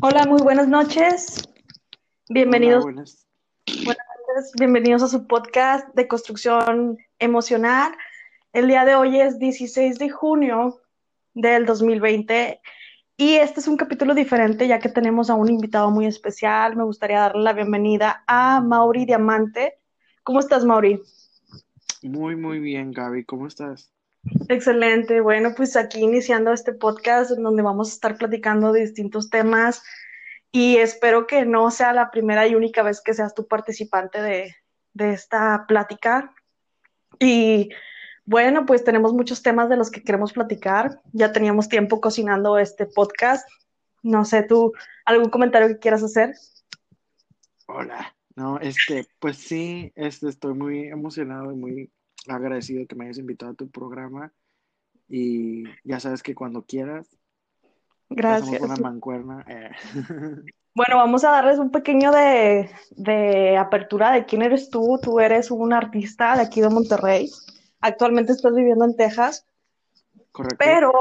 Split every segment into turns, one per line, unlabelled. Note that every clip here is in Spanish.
Hola, muy buenas noches. Bienvenidos.
Hola, buenas.
Buenas noches. Bienvenidos a su podcast de construcción emocional. El día de hoy es 16 de junio del 2020 y este es un capítulo diferente ya que tenemos a un invitado muy especial. Me gustaría darle la bienvenida a Mauri Diamante. ¿Cómo estás, Mauri?
Muy, muy bien, Gaby. ¿Cómo estás?
Excelente. Bueno, pues aquí iniciando este podcast en donde vamos a estar platicando de distintos temas y espero que no sea la primera y única vez que seas tu participante de, de esta plática. Y bueno, pues tenemos muchos temas de los que queremos platicar. Ya teníamos tiempo cocinando este podcast. No sé, tú, ¿algún comentario que quieras hacer?
Hola. No, este, pues sí, este, estoy muy emocionado y muy agradecido que me hayas invitado a tu programa. Y ya sabes que cuando quieras,
Gracias.
una mancuerna. eh.
Bueno, vamos a darles un pequeño de, de apertura de quién eres tú. Tú eres un artista de aquí de Monterrey. Actualmente estás viviendo en Texas,
Correcto.
pero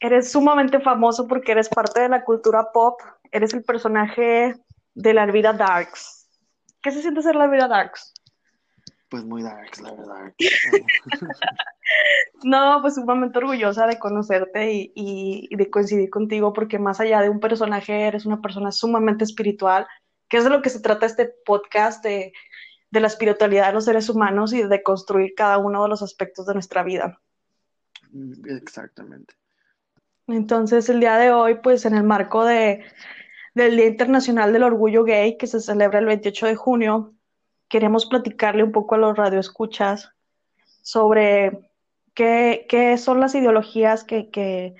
eres sumamente famoso porque eres parte de la cultura pop. Eres el personaje de la Elvira Darks. ¿Qué se siente ser la Elvira Darks?
Pues muy darks, la verdad.
No, pues sumamente orgullosa de conocerte y, y- y de coincidir contigo, porque más allá de un personaje, eres una persona sumamente espiritual, que es de lo que se trata este podcast, de, de la espiritualidad de los seres humanos y de construir cada uno de los aspectos de nuestra vida.
Mm, Exactamente.
Entonces, el día de hoy, pues en el marco de, del Día Internacional del Orgullo Gay, que se celebra el 28 de junio, queremos platicarle un poco a los radioescuchas sobre qué, qué son las ideologías que, que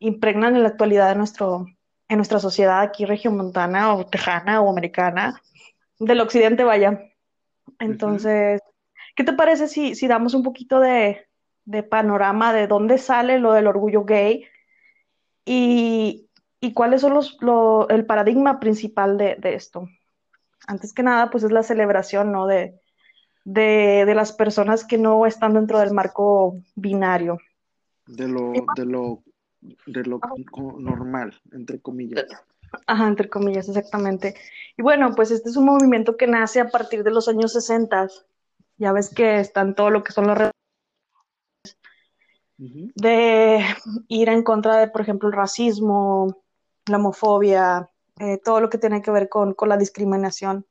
impregnan en la actualidad de nuestro, en nuestra sociedad aquí regiomontana o tejana o americana, del occidente, vaya. Entonces, ¿qué te parece si, si damos un poquito de, de panorama de dónde sale lo del orgullo gay y, y cuáles son los, lo- el paradigma principal de, de esto? Antes que nada, pues es la celebración, ¿no? De, de, de las personas que no están dentro del marco binario.
De lo, de lo, de lo normal, entre comillas.
Ajá, entre comillas, exactamente. Y bueno, pues este es un movimiento que nace a partir de los años 60. Ya ves que están todo lo que son
Ujú.
de ir en contra de, por ejemplo, el racismo, la homofobia, eh, todo lo que tiene que ver con, con la discriminación.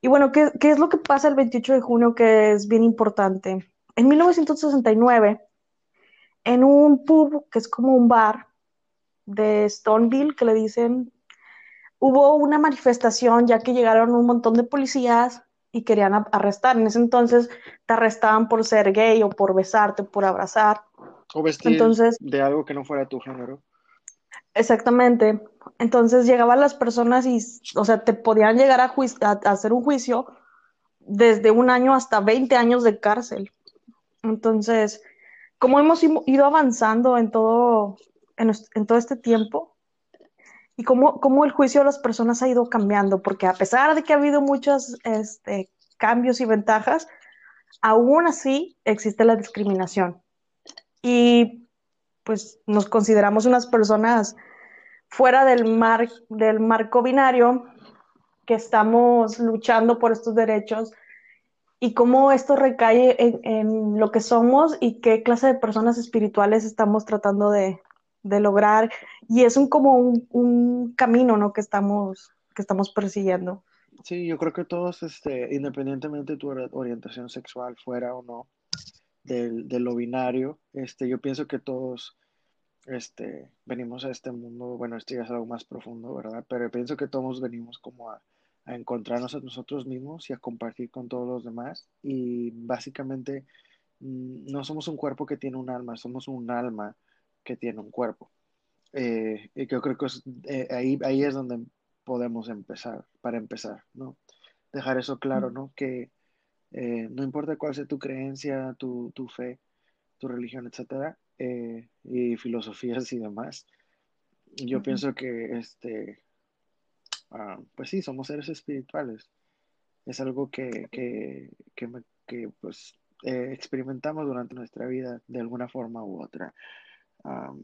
Y bueno, ¿qué, qué es lo que pasa el 28 de junio que es bien importante? En 1969, en un pub que es como un bar de Stoneville, que le dicen, hubo una manifestación ya que llegaron un montón de policías y querían arrestar. En ese entonces te arrestaban por ser gay o por besarte, por abrazar.
O vestir
Entonces,
de algo que no fuera tu género.
exactamente. Entonces llegaban las personas y, o sea, te podían llegar a, a- hacer un juicio desde un año hasta 20 años de cárcel. Entonces, ¿cómo hemos ido avanzando en todo, en todo este tiempo? Y cómo, cómo el juicio de las personas ha ido cambiando, porque a pesar de que ha habido muchos este, cambios y ventajas, aún así existe la discriminación. Y pues nos consideramos unas personas fuera del, mar, del marco binario que estamos luchando por estos derechos y cómo esto recae en, en lo que somos y qué clase de personas espirituales estamos tratando de, de lograr. Y es un, como un, un camino, ¿no? que, estamos, que estamos persiguiendo.
Sí, yo creo que todos, este, independientemente de tu ori- orientación sexual fuera o no, del, de lo binario, este, yo pienso que todos, este, venimos a este mundo, bueno, esto ya es algo más profundo, ¿verdad? Pero pienso que todos venimos como a, a encontrarnos a nosotros mismos y a compartir con todos los demás. Y básicamente mm, no somos un cuerpo que tiene un alma, somos un alma que tiene un cuerpo. Eh, y yo creo que es- eh, ahí, ahí es donde podemos empezar, para empezar, ¿no? Dejar eso claro, ¿no? Que eh, no importa cuál sea tu creencia, tu, tu fe, tu religión, etcétera, eh, y filosofías y demás, yo pienso que, este, ah, pues sí, somos seres espirituales. Es algo que, que, que, me- que, pues, eh, experimentamos durante nuestra vida de alguna forma u otra. Am,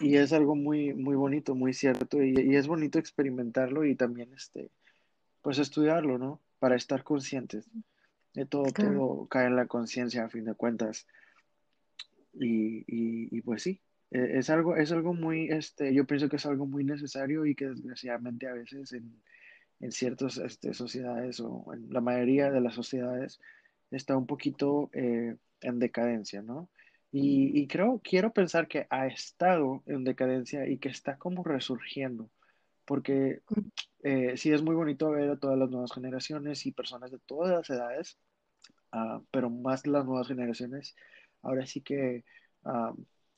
y es algo muy, muy bonito, muy cierto, y, y, es bonito experimentarlo y también, este, pues estudiarlo, ¿no? Para estar conscientes. De todo,
Claro.
todo cae en la conciencia a fin de cuentas. Y, y, y pues sí, e- es algo, es algo muy, este, yo pienso que es algo muy necesario y que desgraciadamente a veces en, en ciertas este, sociedades o en la mayoría de las sociedades está un poquito eh, en decadencia, ¿no? Y, y creo, quiero pensar que ha estado en decadencia y que está como resurgiendo, porque eh, sí es muy bonito ver a todas las nuevas generaciones y personas de todas las edades, ah, pero más las nuevas generaciones, ahora sí que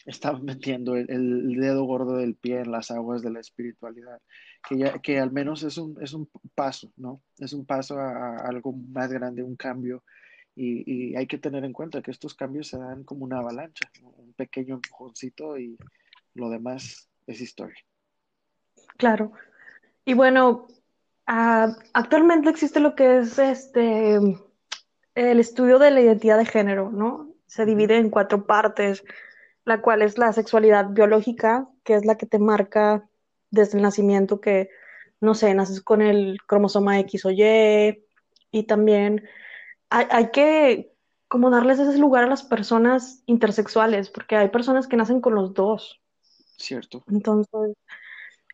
están metiendo el, dedo gordo del pie en las aguas de la espiritualidad, que, ya, que al menos es un, es un paso, ¿no? Es un paso a, algo más grande, un cambio. Y, hay que tener en cuenta que estos cambios se dan como una avalancha, un pequeño empujoncito y lo demás es historia.
Claro. Y bueno, uh, actualmente existe lo que es este el estudio de la identidad de género, ¿no? Se divide en cuatro partes, la cual es la sexualidad biológica, que es la que te marca desde el nacimiento que, no sé, naces con el cromosoma X o Y, y también hay, hay que como darles ese lugar a las personas intersexuales, porque hay personas que nacen con los dos.
Cierto.
Entonces,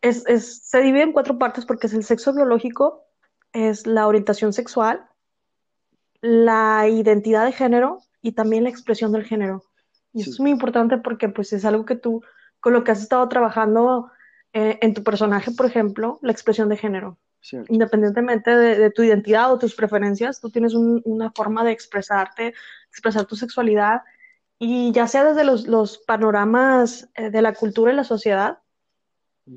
es, es, se divide en cuatro partes porque es el sexo biológico, es la orientación sexual, la identidad de género y también la expresión del género. Y
Sí.
eso es muy importante porque pues es algo que tú, con lo que has estado trabajando eh, en tu personaje, por ejemplo, la expresión de género.
Cierto.
Independientemente de, de tu identidad o tus preferencias, tú tienes un, una forma de expresarte, expresar tu sexualidad y ya sea desde los, los panoramas eh, de la cultura y la sociedad,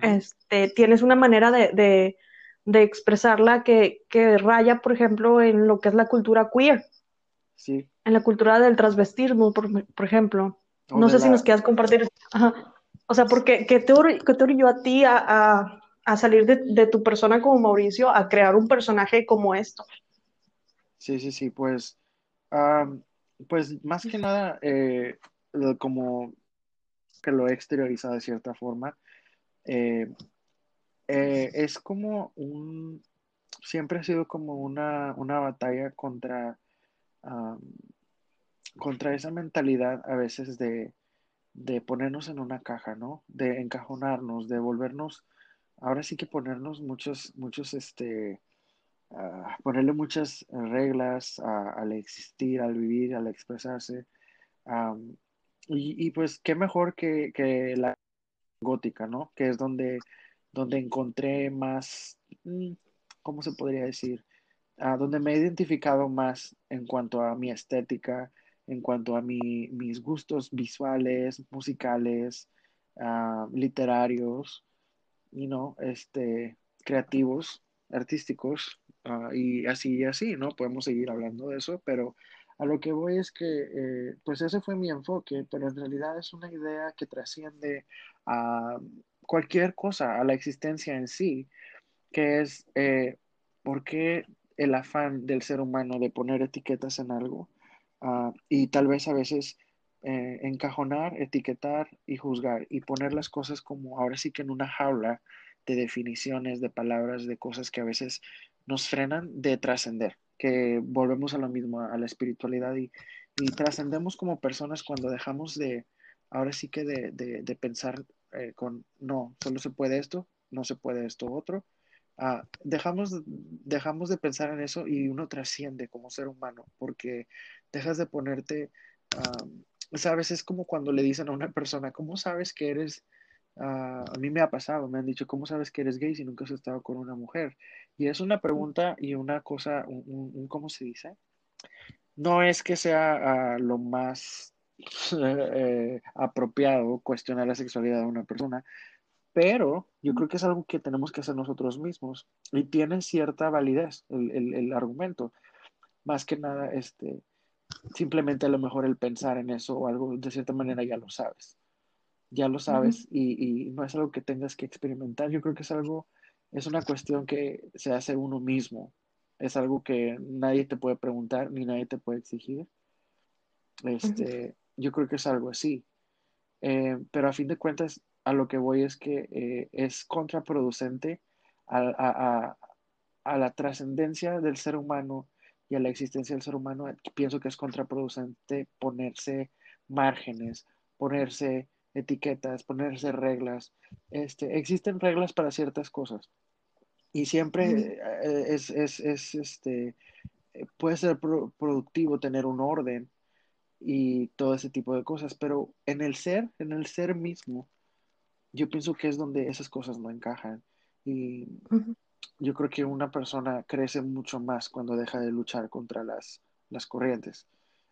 este, tienes una manera de, de, de expresarla que, que, raya, por ejemplo, en lo que es la cultura queer,
Sí.
en la cultura del transvestismo, por, por ejemplo.
O
no sé si nos quieras compartir. Ajá. O sea, porque ¿qué te, qué te orilló a ti a, a, a salir de, de tu persona como Mauricio a crear un personaje como esto?
Sí, sí, sí, pues, pues más que nada, eh, como que lo he exteriorizado de cierta forma, eh, eh, es como un, siempre ha sido como una, una batalla contra, contra esa mentalidad a veces de, de ponernos en una caja, ¿no? De encajonarnos, de volvernos, ahora sí que ponernos muchos, muchos, este, ponerle muchas reglas al existir, al vivir, al expresarse. Y, y pues qué mejor que, que la gótica, ¿no? Que es donde, donde encontré más, mm, ¿cómo se podría decir? Donde me he identificado más en cuanto a mi estética, en cuanto a mi- mis gustos visuales, musicales, ah, literarios, y no, este, creativos, artísticos, ah, y así y así, ¿no? Podemos seguir hablando de eso, pero a lo que voy es que, eh, pues ese fue mi enfoque, pero en realidad es una idea que trasciende a cualquier cosa, a la existencia en sí, que es eh, por qué el afán del ser humano de poner etiquetas en algo, ah, y tal vez a veces eh, encajonar, etiquetar y juzgar y poner las cosas como ahora sí que en una jaula de definiciones, de palabras, de cosas que a veces nos frenan de trascender, que volvemos a lo mismo, a la espiritualidad y, trascendemos como personas cuando dejamos de, ahora sí que de, de, de pensar eh, con, no, solo se puede esto, no se puede esto otro. Ah, dejamos, dejamos de pensar en eso y uno trasciende como ser humano, porque dejas de ponerte, sabes, es como cuando le dicen a una persona, ¿cómo sabes que eres Ah, a mí me ha pasado, me han dicho, ¿cómo sabes que eres gay si nunca has estado con una mujer? Y es una pregunta y una cosa, un, un- un- ¿cómo se dice? No es que sea ah, lo más eh, apropiado cuestionar la sexualidad de una persona, pero yo creo que es algo que tenemos que hacer nosotros mismos y tiene cierta validez el, el- el argumento. Más que nada, este, simplemente a lo mejor el pensar en eso o algo, de cierta manera ya lo sabes ya lo sabes y, y no es algo que tengas que experimentar. Yo creo que es algo, es una cuestión que se hace uno mismo. Es algo que nadie te puede preguntar ni nadie te puede exigir. Este, yo creo que es algo así. Eh, pero a fin de cuentas, a lo que voy es que eh, es contraproducente a, la trascendencia del ser humano y a la existencia del ser humano. Pienso que es contraproducente ponerse márgenes, ponerse etiquetas, ponerse reglas. Este, existen reglas para ciertas cosas y siempre eh, es, este, puede ser productivo tener un orden y todo ese tipo de cosas, pero en el ser, en el ser mismo, yo pienso que es donde esas cosas no encajan. Y yo creo que una persona crece mucho más cuando deja de luchar contra las, las corrientes.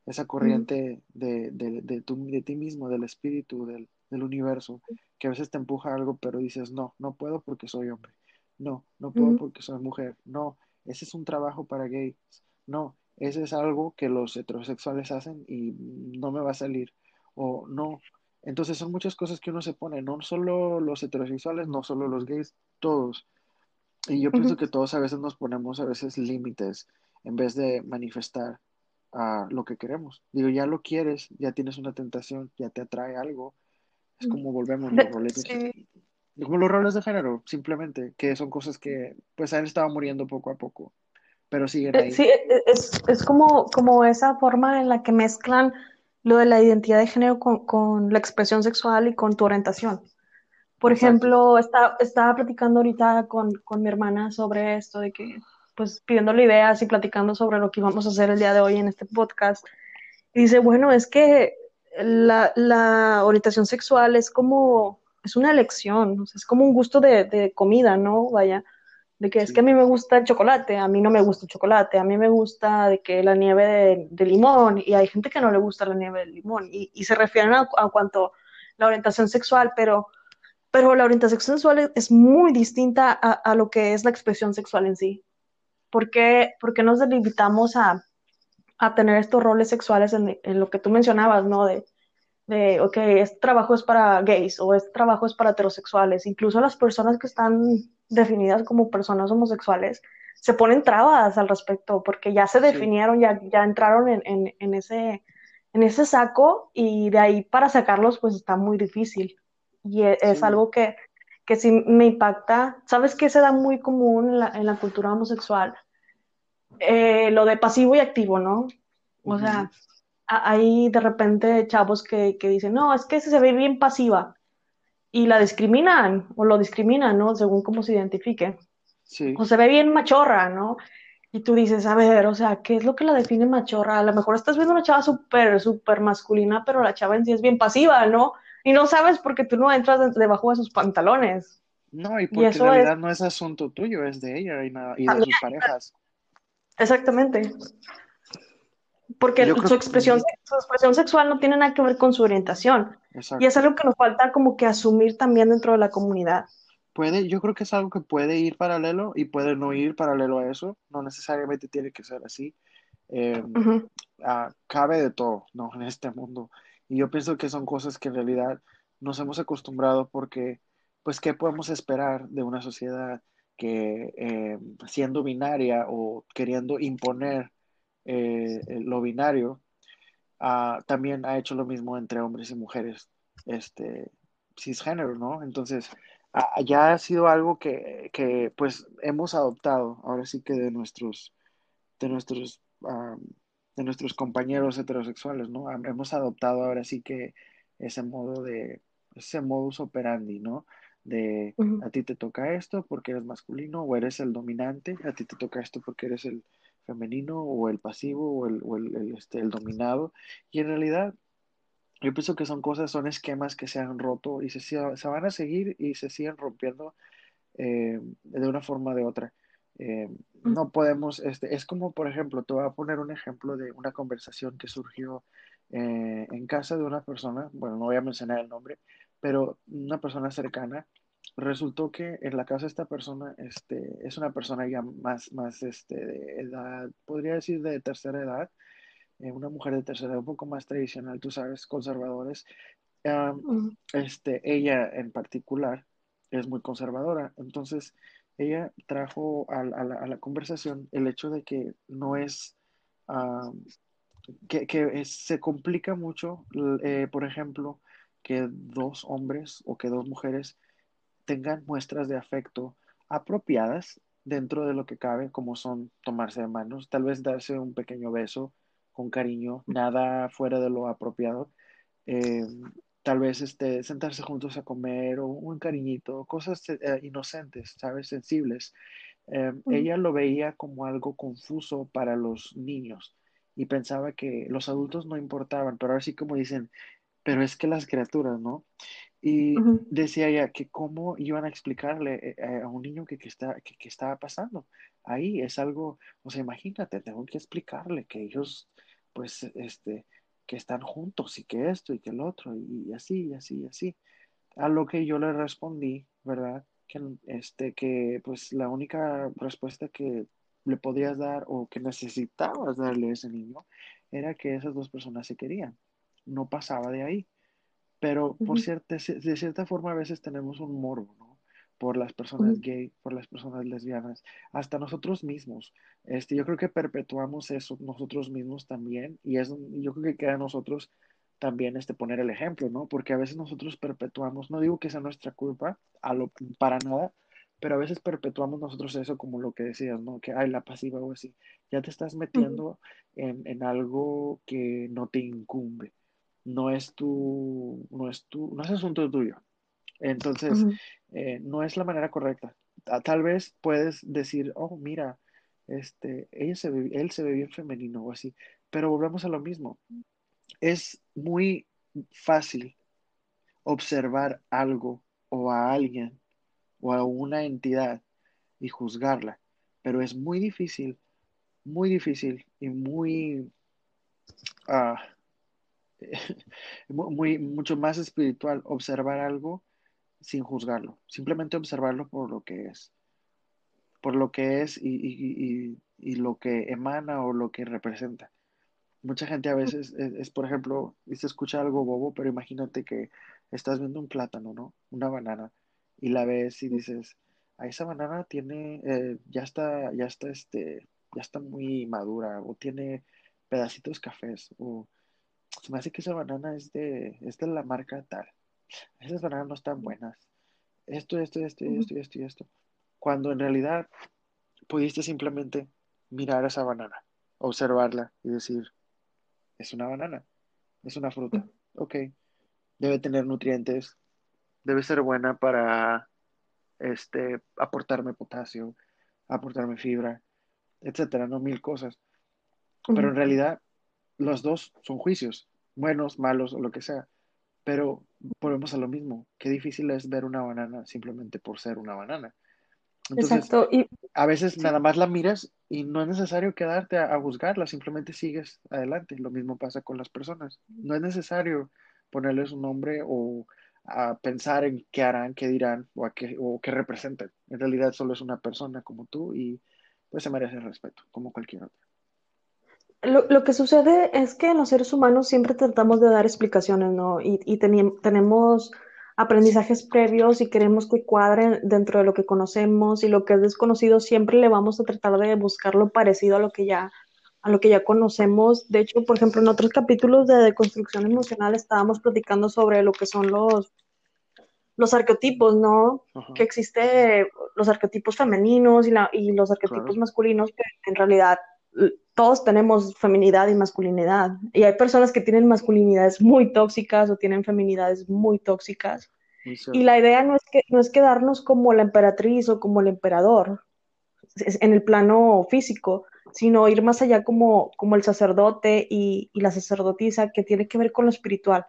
Esa corriente de, de, de, de, ti mismo, del espíritu, del, del, universo, que a veces te empuja a algo, pero dices, no, no puedo porque soy hombre. No, no puedo porque soy mujer. No, ese es un trabajo para gays. No, ese es algo que los heterosexuales hacen y no me va a salir. O no. Entonces son muchas cosas que uno se pone, no solo los heterosexuales, no solo los gays, todos. Y yo pienso que todos a veces nos ponemos a veces límites en vez de manifestar a lo que queremos. Digo, ya lo quieres, ya tienes una tentación, ya te atrae algo. Es como volvemos los roles de, como los roles de género, simplemente, que son cosas que pues han estado muriendo poco a poco pero siguen ahí.
Sí, e, es, es como, como esa forma en la que mezclan lo de la identidad de género con, con la expresión sexual y con tu orientación. Por ejemplo, está, estaba platicando ahorita con, con, mi hermana sobre esto, de que, pues, pidiéndole ideas y platicando sobre lo que íbamos a hacer el día de hoy en este podcast. Y dice, bueno, es que la, la orientación sexual es como, es una elección, es como un gusto de, de comida, ¿no? Vaya de que es que a mí me gusta el chocolate, a mí no me gusta el chocolate, a mí me gusta de que la nieve de, limón y hay gente que no le gusta la nieve de limón y, y se refieren a, a, cuanto la orientación sexual, pero, pero la orientación sexual es, muy distinta a, a, lo que es la expresión sexual en sí. ¿Por qué, porque nos limitamos a, a tener estos roles sexuales en, en, lo que tú mencionabas, ¿no? De, de, ok, este trabajo es para gays o este trabajo es para heterosexuales. Incluso las personas que están definidas como personas homosexuales se ponen trabas al respecto porque ya se definieron, ya, ya entraron en, en, en, ese, en ese saco y de ahí para sacarlos pues está muy difícil. Y e, es, algo que, que sí me impacta. ¿Sabes qué se da muy común en la, en la cultura homosexual? Eh, lo de pasivo y activo, ¿no? O sea, hay de repente chavos que, que, dicen, no, es que se ve bien pasiva y la discriminan o lo discriminan, ¿no? Según cómo se identifique. Sí. O se ve bien machorra, ¿no? Y tú dices, a ver, o sea, ¿qué es lo que la define machorra? A lo mejor estás viendo una chava súper, súper masculina, pero la chava en sí es bien pasiva, ¿no? Y no sabes porque tú no entras debajo de sus pantalones.
No, y porque en realidad no es asunto tuyo, es de ella y, y de sus parejas.
Exactamente. Porque su expresión, su expresión sexual no tiene nada que ver con su orientación. Y es algo que nos falta como que asumir también dentro de la comunidad.
Puede, yo creo que es algo que puede ir paralelo y puede no ir paralelo a eso. No necesariamente tiene que ser así. Eh, cabe de todo, ¿no? En este mundo. Y yo pienso que son cosas que en realidad nos hemos acostumbrado porque, pues, ¿qué podemos esperar de una sociedad que eh, siendo binaria o queriendo imponer eh, lo binario, ah, también ha hecho lo mismo entre hombres y mujeres, este, cisgénero, ¿no? Entonces, ah, ya ha sido algo que, que, pues hemos adoptado, ahora sí que de nuestros, de nuestros, ah, de nuestros compañeros heterosexuales, ¿no? Hemos adoptado ahora sí que ese modo de, ese modus operandi, ¿no? De a ti te toca esto porque eres masculino o eres el dominante, a ti te toca esto porque eres el, femenino o el pasivo o el, o el, este, el dominado. Y en realidad yo pienso que son cosas, son esquemas que se han roto y se, se van a seguir y se siguen rompiendo eh, de una forma o de otra. Eh, no podemos, este, es como por ejemplo, te voy a poner un ejemplo de una conversación que surgió eh, en casa de una persona, bueno, no voy a mencionar el nombre, pero una persona cercana resultó que en la casa de esta persona este, es una persona ya más, más este, de edad, podría decir de tercera edad, eh, una mujer de tercera edad, un poco más tradicional, tú sabes, conservadores. este, ella en particular es muy conservadora, entonces ella trajo a, la, conversación el hecho de que no es, que, que se complica mucho, eh, por ejemplo, que dos hombres o que dos mujeres tengan muestras de afecto apropiadas dentro de lo que cabe, como son tomarse de manos, tal vez darse un pequeño beso con cariño, nada fuera de lo apropiado, eh, tal vez este, sentarse juntos a comer o un cariñito, cosas eh, inocentes, ¿sabes? Sensibles. Eh, ella lo veía como algo confuso para los niños y pensaba que los adultos no importaban, pero ahora sí como dicen, pero es que las criaturas, ¿no? Y decía ella que cómo iban a explicarle eh, a un niño que, que, está, que, estaba pasando. Ahí es algo, o sea, imagínate, tengo que explicarle que ellos, pues, este, que están juntos y que esto y que el otro y, así, y así, y así. A lo que yo le respondí, ¿verdad? Que, este, que pues la única respuesta que le podías dar o que necesitabas darle a ese niño era que esas dos personas se querían. No pasaba de ahí. Pero por cierta, de cierta forma a veces tenemos un morbo, ¿no? Por las personas gay, por las personas lesbianas, hasta nosotros mismos. Este, yo creo que perpetuamos eso nosotros mismos también y es, yo creo que queda a nosotros también este, poner el ejemplo, ¿no? Porque a veces nosotros perpetuamos, no digo que sea nuestra culpa, a lo, para nada, pero a veces perpetuamos nosotros eso como lo que decías, ¿no? Que hay la pasiva o así. Ya te estás metiendo en, en, algo que no te incumbe no es tu, no es tu, no es asunto tuyo. Entonces, eh, no es la manera correcta. Tal vez puedes decir, oh, mira, este, ella se ve, él se ve bien femenino o así, pero volvemos a lo mismo. Es muy fácil observar algo o a alguien o a una entidad y juzgarla, pero es muy difícil, muy difícil y muy, uh, muy, mucho más espiritual observar algo sin juzgarlo, simplemente observarlo por lo que es, por lo que es y, lo que emana o lo que representa. Mucha gente a veces es, por ejemplo, y se escucha algo bobo, pero imagínate que estás viendo un plátano, ¿no? Una banana, y la ves y dices, a esa banana tiene, eh, ya está, ya está, este, ya está muy madura, o tiene pedacitos cafés, o se me hace que esa banana es de, es la marca tal. Esas bananas no están buenas. Esto, esto, esto, esto, esto y esto. Cuando en realidad pudiste simplemente mirar esa banana, observarla y decir, es una banana, es una fruta. Ok, debe tener nutrientes, debe ser buena para este, aportarme potasio, aportarme fibra, etcétera, no mil cosas. Pero en realidad los dos son juicios, buenos, malos o lo que sea. Pero volvemos a lo mismo. Qué difícil es ver una banana simplemente por ser una banana. Exacto. Y... A veces nada más la miras y no es necesario quedarte a, juzgarla, simplemente sigues adelante. Lo mismo pasa con las personas. No es necesario ponerles un nombre o a pensar en qué harán, qué dirán o, a qué, o qué representan. En realidad solo es una persona como tú y pues se merece respeto, como cualquier otra.
Lo, lo, que sucede es que los seres humanos siempre tratamos de dar explicaciones, ¿no? Y, y tenemos aprendizajes previos y queremos que cuadren dentro de lo que conocemos y lo que es desconocido, siempre le vamos a tratar de buscar lo parecido a lo que ya, a lo que ya conocemos. De hecho, por ejemplo, en otros capítulos de deconstrucción emocional estábamos platicando sobre lo que son los, los arquetipos, ¿no? Que existe los arquetipos femeninos y, la, y los arquetipos masculinos, que en realidad todos tenemos feminidad y masculinidad. Y hay personas que tienen masculinidades muy tóxicas o tienen feminidades muy tóxicas. Y la idea no es, que, no es quedarnos como la emperatriz o como el emperador en el plano físico, sino ir más allá como, como el sacerdote y, la sacerdotisa que tiene que ver con lo espiritual.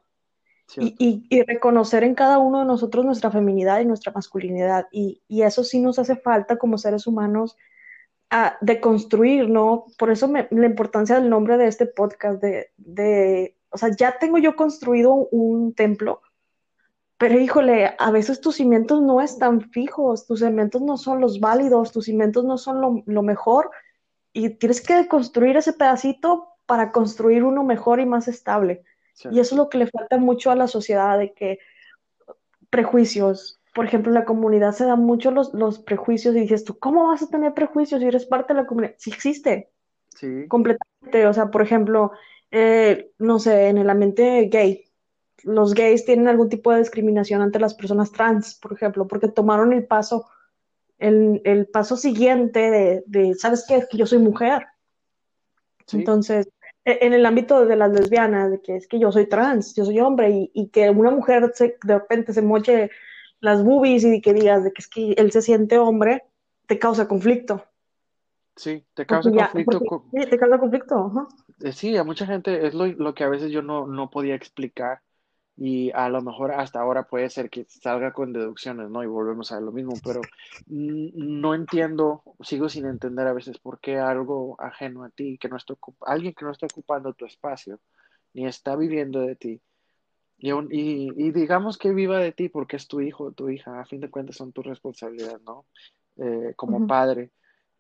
Y, y, reconocer en cada uno de nosotros nuestra feminidad y nuestra masculinidad. Y, y eso sí nos hace falta como seres humanos de construir, ¿no? Por eso la importancia del nombre de este podcast, de, de, o sea, ya tengo yo construido un templo, pero híjole, a veces tus cimientos no están fijos, tus cimientos no son los válidos, tus cimientos no son lo, lo mejor, y tienes que construir ese pedacito para construir uno mejor y más estable. Y eso es lo que le falta mucho a la sociedad, de que prejuicios, por ejemplo, en la comunidad se dan mucho los, los, prejuicios y dices tú, ¿cómo vas a tener prejuicios si eres parte de la comunidad? Sí existe. Sí. Completamente. O sea, por ejemplo, eh, no sé, en el ambiente gay, los gays tienen algún tipo de discriminación ante las personas trans, por ejemplo, porque tomaron el paso, el, el paso siguiente de, de, ¿sabes qué? Es que yo soy mujer. Entonces, e, en el ámbito de las lesbianas, de que es que yo soy trans, yo soy hombre, y, y que una mujer se, de repente se moche las boobies y que digas de que es que él se siente hombre, te causa conflicto.
Sí, te causa conflicto.
sí, te causa conflicto.
Eh, sí, a mucha gente es lo, lo, que a veces yo no, no podía explicar y a lo mejor hasta ahora puede ser que salga con deducciones, ¿no? Y volvemos a lo mismo, pero no entiendo, sigo sin entender a veces por qué algo ajeno a ti, que no está alguien que no está ocupando tu espacio, ni está viviendo de ti, y, y, digamos que viva de ti porque es tu hijo o tu hija, a fin de cuentas son tu responsabilidad, ¿no? Eh, como padre,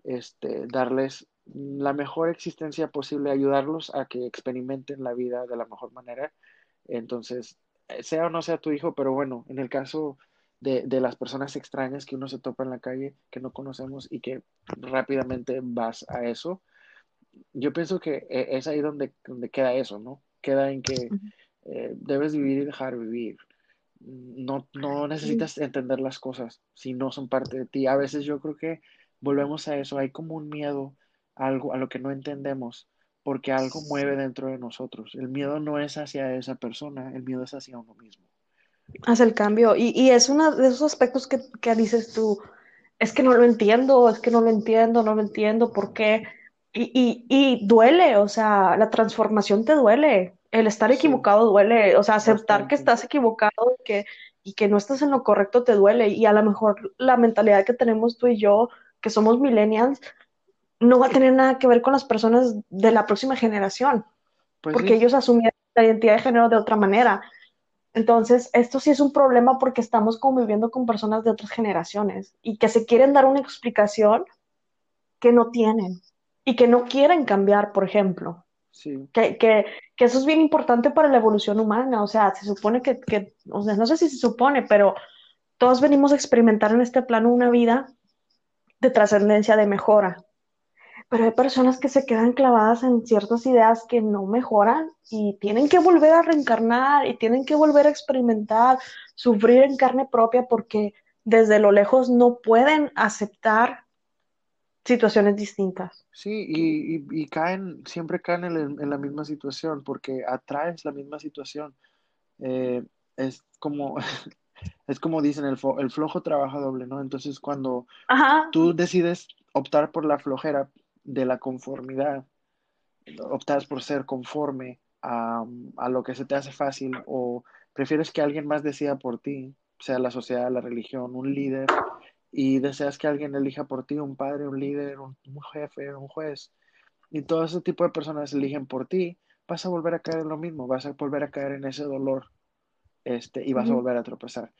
este, darles la mejor existencia posible, ayudarlos a que experimenten la vida de la mejor manera. Entonces, eh, sea o no sea tu hijo, pero bueno, en el caso de, de, las personas extrañas que uno se topa en la calle, que no conocemos y que rápidamente vas a eso, yo pienso que eh, es ahí donde, donde queda eso, ¿no? Queda en que eh, debes vivir y dejar vivir. No, no necesitas entender las cosas si no son parte de ti. A veces yo creo que volvemos a eso, hay como un miedo a algo a lo que no entendemos porque algo mueve dentro de nosotros. El miedo no es hacia esa persona, el miedo es hacia uno mismo.
Hace el cambio. Y, y es uno de esos aspectos que, que, dices tú, es que no lo entiendo, es que no lo entiendo, no lo entiendo, ¿por qué? Y, y, y duele, o sea, la transformación te duele. El estar equivocado duele, o sea, aceptar que estás equivocado y que, y que no estás en lo correcto te duele. Y a lo mejor la mentalidad que tenemos tú y yo, que somos millennials, no va a tener nada que ver con las personas de la próxima generación, pues porque ellos asumieron la identidad de género de otra manera. Entonces, esto sí es un problema porque estamos conviviendo con personas de otras generaciones y que se quieren dar una explicación que no tienen y que no quieren cambiar, por ejemplo.
Sí.
Que, que, que, eso es bien importante para la evolución humana. O sea, se supone que, que, o sea, no sé si se supone, pero todos venimos a experimentar en este plano una vida de trascendencia, de mejora pero hay personas que se quedan clavadas en ciertas ideas que no mejoran y tienen que volver a reencarnar y tienen que volver a experimentar, sufrir en carne propia porque desde lo lejos no pueden aceptar situaciones distintas.
Sí, y, y, caen, siempre caen en, la misma situación porque atraes la misma situación. Eh, es como, es como dicen, el, el, flojo trabaja doble, ¿no? Entonces cuando tú decides optar por la flojera, de la conformidad, optas por ser conforme a, a, lo que se te hace fácil o prefieres que alguien más decida por ti, sea la sociedad, la religión, un líder, y deseas que alguien elija por ti, un padre, un líder, un, jefe, un juez, y todo ese tipo de personas eligen por ti, vas a volver a caer en lo mismo, vas a volver a caer en ese dolor este, y vas a volver a tropezar.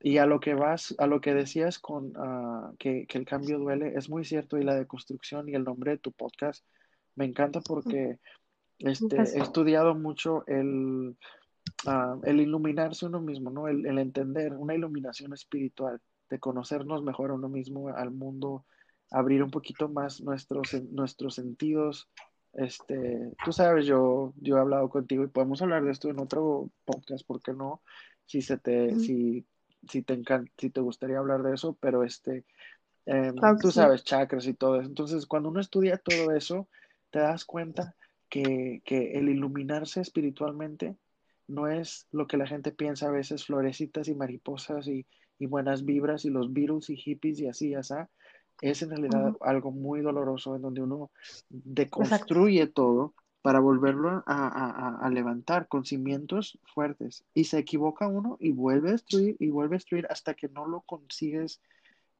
Y a lo que vas, a lo que decías con uh, que, que, el cambio duele, es muy cierto. Y la deconstrucción y el nombre de tu podcast me encanta porque este, he estudiado mucho el, uh, el iluminarse uno mismo, ¿no? El, el, entender, una iluminación espiritual, de conocernos mejor a uno mismo, al mundo, abrir un poquito más nuestros, nuestros sentidos. Este, tú sabes, yo, yo he hablado contigo y podemos hablar de esto en otro podcast, ¿por qué no? Si se te, si si te si te gustaría hablar de eso, pero este, em, tú sabes, chakras y todo eso. Entonces, cuando uno estudia todo eso, te das cuenta que, que, el iluminarse espiritualmente no es lo que la gente piensa a veces, florecitas y mariposas y, y buenas vibras y los virus y hippies y así, ya Es en realidad algo muy doloroso en donde uno deconstruye todo para volverlo a, levantar con cimientos fuertes. Y se equivoca uno y vuelve a destruir y vuelve a destruir hasta que no lo consigues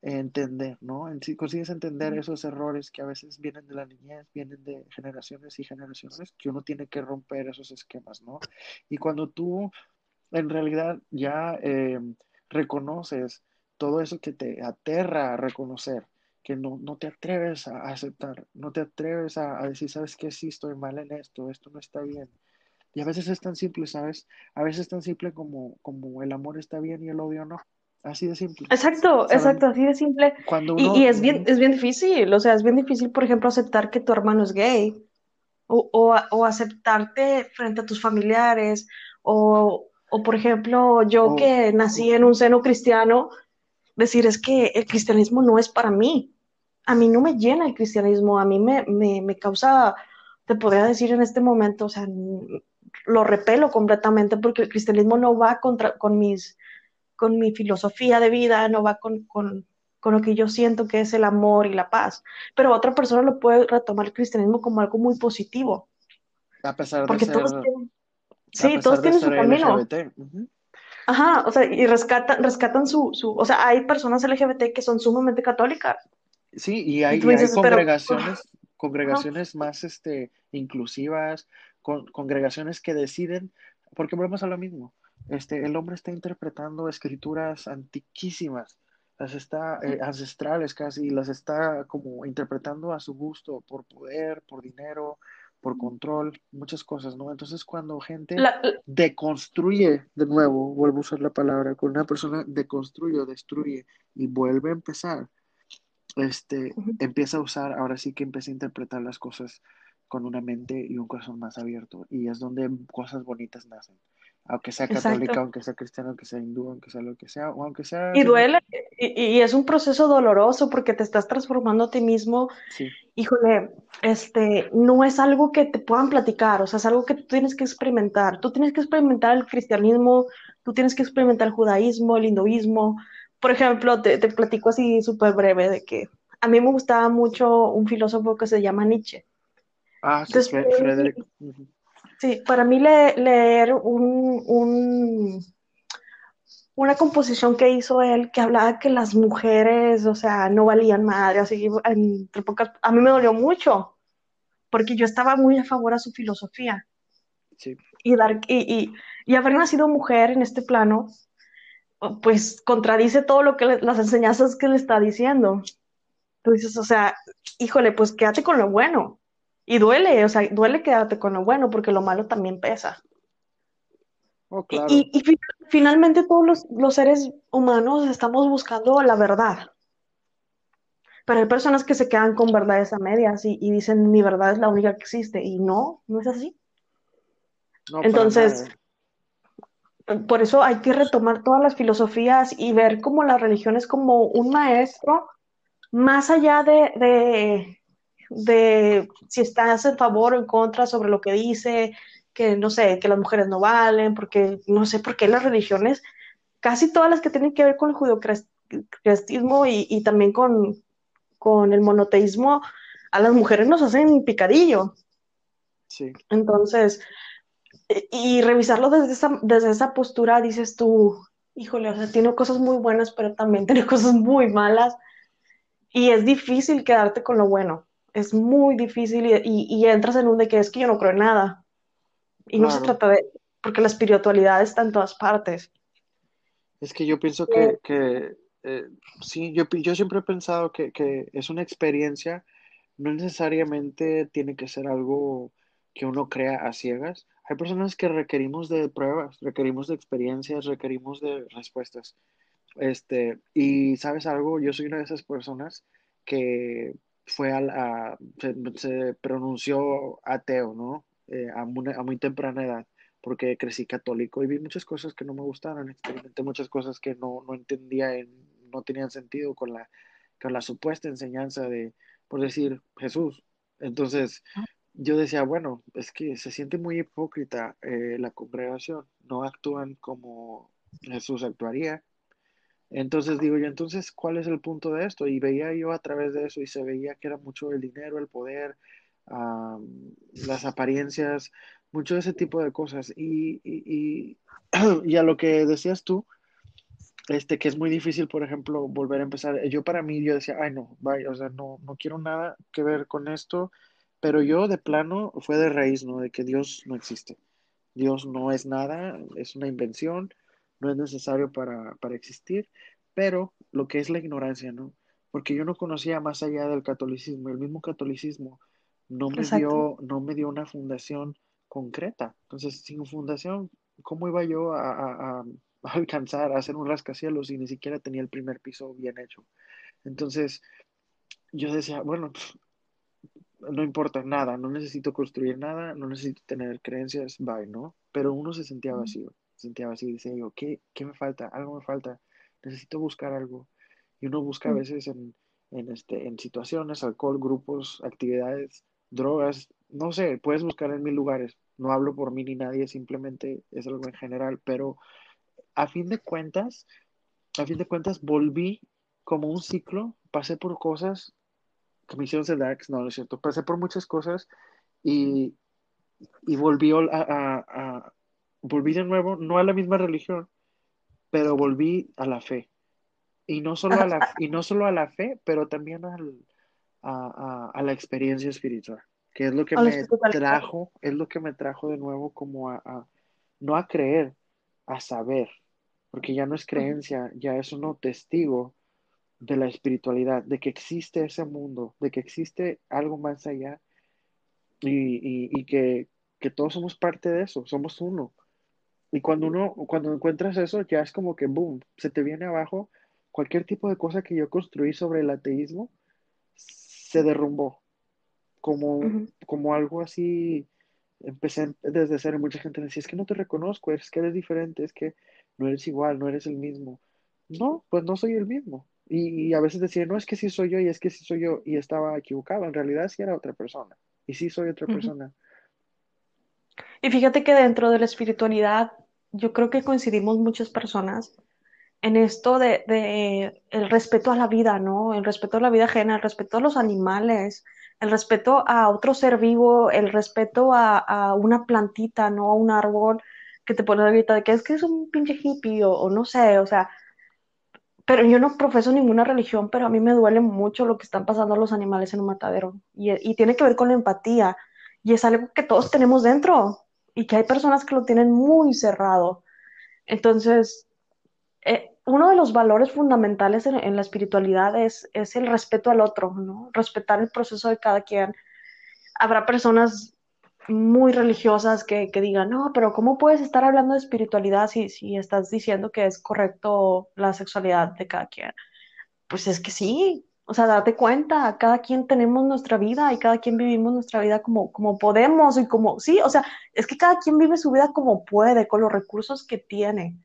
entender, ¿no? Si consigues entender esos errores que a veces vienen de la niñez, vienen de generaciones y generaciones, que uno tiene que romper esos esquemas, ¿no? Y cuando tú en realidad ya eh, reconoces todo eso que te aterra a reconocer, que no, no te atreves a aceptar, no te atreves a, decir, sabes que sí estoy mal en esto, esto no está bien. Y a veces es tan simple, ¿sabes? A veces es tan simple como, como el amor está bien y el odio no. Así de simple.
Exacto, exacto, así de simple. Cuando y, es, bien, es bien difícil, o sea, es bien difícil, por ejemplo, aceptar que tu hermano es gay, o, o, o aceptarte frente a tus familiares, o O por ejemplo, yo
O,
que nací en un seno cristiano, decir es que el cristianismo no es para mí. A mí no me llena el cristianismo, a mí me, me, me causa, te podría decir en este momento, o sea, lo repelo completamente porque el cristianismo no va contra, con, mis, con mi filosofía de vida, no va con, con, con lo que yo siento que es el amor y la paz. Pero otra persona lo puede retomar el cristianismo como algo muy positivo.
a pesar de
Porque
ser,
todos tienen, sí, todos tienen su camino. Ajá, o sea, y rescatan, rescatan su, su, o sea, hay personas LGBT que son sumamente católicas.
Sí, y hay,
pero,
congregaciones, congregaciones más este, inclusivas, con, congregaciones que deciden, porque volvemos a lo mismo, este, el hombre está interpretando escrituras antiquísimas, las está, eh, ancestrales casi, las está como interpretando a su gusto, por poder, por dinero, por control, muchas cosas, ¿no? Entonces cuando gente
la,
deconstruye, de nuevo, vuelvo a usar la palabra, cuando una persona deconstruye o destruye y vuelve a empezar este, empieza a usar, ahora sí que empieza a interpretar las cosas con una mente y un corazón más abierto. Y es donde cosas bonitas nacen. Aunque sea católica,
exacto.
aunque sea cristiana, aunque sea hindú, aunque sea lo que sea, o aunque sea
Y duele, y, y es un proceso doloroso porque te estás transformando a ti mismo.
Sí,
Híjole, este, no es algo que te puedan platicar, o sea, es algo que tú tienes que experimentar. Tú tienes que experimentar el cristianismo, tú tienes que experimentar el judaísmo, el hinduismo. Por ejemplo, te, te platico así súper breve de que a mí me gustaba mucho un filósofo que se llama Nietzsche.
ah, sí,
Después,
Fre- Frederick.
Sí, para mí le- leer un, un una composición que hizo él que hablaba que las mujeres, o sea, no valían madre, así, entre pocas, a mí me dolió mucho, porque yo estaba muy a favor a su filosofía
Sí,
y, dar, y, y, y haber nacido mujer en este plano, pues contradice todo lo que le, las enseñanzas que le está diciendo. Tú dices, o sea, híjole, pues quédate con lo bueno. Y duele, o sea, duele quedarte con lo bueno, porque lo malo también pesa.
oh,
Y,
claro,
y, y fi- finalmente todos los, los seres humanos estamos buscando la verdad. Pero hay personas que se quedan con verdades a medias y, y dicen mi verdad es la única que existe. Y no, no es así.
no,
Entonces, por eso hay que retomar todas las filosofías y ver como la religión es como un maestro, más allá de, de, de si estás en favor o en contra sobre lo que dice, que no sé, que las mujeres no valen, porque no sé por qué las religiones, casi todas las que tienen que ver con el judeocristianismo y, y también con, con el monoteísmo, a las mujeres nos hacen picadillo.
Sí,
Entonces, y, y revisarlo desde esa, desde esa postura, dices tú, híjole, o sea, tiene cosas muy buenas, pero también tiene cosas muy malas. Y es difícil quedarte con lo bueno. Es muy difícil y, y, y entras en un de que es que yo no creo en nada. Y no se trata de, porque la espiritualidad está en todas partes.
Es que yo pienso
Eh,
que, que eh, sí, yo, yo siempre he pensado que, que es una experiencia, no necesariamente tiene que ser algo que uno crea a ciegas. Hay personas que requerimos de pruebas, requerimos de experiencias, requerimos de respuestas. Este, y sabes algo, yo soy una de esas personas que fue a, a- se, se pronunció ateo, ¿no? Eh, a, muy, a muy temprana edad, porque crecí católico y vi muchas cosas que no me gustaron, experimenté muchas cosas que no, no entendía, en- no tenían sentido con la, con la supuesta enseñanza de, por decir, Jesús. Entonces, yo decía, bueno, es que se siente muy hipócrita eh, la congregación, no actúan como Jesús actuaría entonces digo yo, entonces, ¿cuál es el punto de esto? Y veía yo a través de eso y se veía que era mucho el dinero, el poder, las apariencias, mucho de ese tipo de cosas. Y, y, y, y a lo que decías tú, este, que es muy difícil, por ejemplo, volver a empezar. Yo para mí, yo decía, ay, no, vaya, o sea, no, no quiero nada que ver con esto, pero yo de plano fue de raíz, ¿no? De que Dios no existe. Dios no es nada, es una invención, no es necesario para, para existir, pero lo que es la ignorancia, ¿no? Porque yo no conocía más allá del catolicismo, el mismo catolicismo no me
exacto.
dio, no me dio una fundación concreta. Entonces, sin fundación, ¿cómo iba yo a, a- alcanzar a hacer un rascacielos si ni siquiera tenía el primer piso bien hecho? Entonces, yo decía, bueno, no importa nada, no necesito construir nada, no necesito tener creencias, bye, ¿no? Pero uno se sentía vacío. Sentía así, decía yo, ¿qué, ¿qué me falta? Algo me falta, necesito buscar algo. Y uno busca a veces en, en, este, en situaciones, alcohol, grupos, actividades, drogas, no sé, puedes buscar en mil lugares. No hablo por mí ni nadie, simplemente es algo en general, pero a fin de cuentas, a fin de cuentas volví como un ciclo, pasé por cosas que me hicieron ser darks, no, no es cierto, pasé por muchas cosas y, y volví a, volví de nuevo, no a la misma religión, pero volví a la fe. Y no solo a la, y no solo a la fe, pero también al, a, a, la experiencia espiritual, que es lo que me trajo, es lo que me trajo de nuevo como a, no a creer, a saber, porque ya no es creencia, ya es uno testigo de la espiritualidad, de que existe ese mundo, de que existe algo más allá y, y, que, que, todos somos parte de eso, somos uno. Y cuando uno, cuando encuentras eso, ya es como que, boom, se te viene abajo cualquier tipo de cosa que yo construí sobre el ateísmo, se derrumbó. Como, como algo así, empecé desde cero, mucha gente decía, es que no te reconozco, es que eres diferente, es que no eres igual, no eres el mismo. No, pues no soy el mismo. Y, a veces decía, no, es que sí soy yo y es que sí soy yo y estaba equivocado, en realidad sí era otra persona y sí soy otra persona.
Y fíjate que dentro de la espiritualidad, yo creo que coincidimos muchas personas en esto de, el respeto a la vida, ¿no? El respeto a la vida ajena, el respeto a los animales, el respeto a otro ser vivo, el respeto a, una plantita, ¿no? A un árbol que te pone ahorita de que es que es un pinche hippie o, no sé, o sea, pero yo no profeso ninguna religión, pero a mí me duele mucho lo que están pasando los animales en un matadero y, y tiene que ver con la empatía y es algo que todos tenemos dentro y que hay personas que lo tienen muy cerrado. Entonces, eh, uno de los valores fundamentales en, la espiritualidad es, el respeto al otro, ¿no? Respetar el proceso de cada quien. Habrá personas muy religiosas que, que, digan, no, pero ¿cómo puedes estar hablando de espiritualidad si, si estás diciendo que es correcto la sexualidad de cada quien? Pues es que sí, o sea, date cuenta, cada quien tenemos nuestra vida y cada quien vivimos nuestra vida como, como podemos y como, sí, o sea, es que cada quien vive su vida como puede, con los recursos que tiene.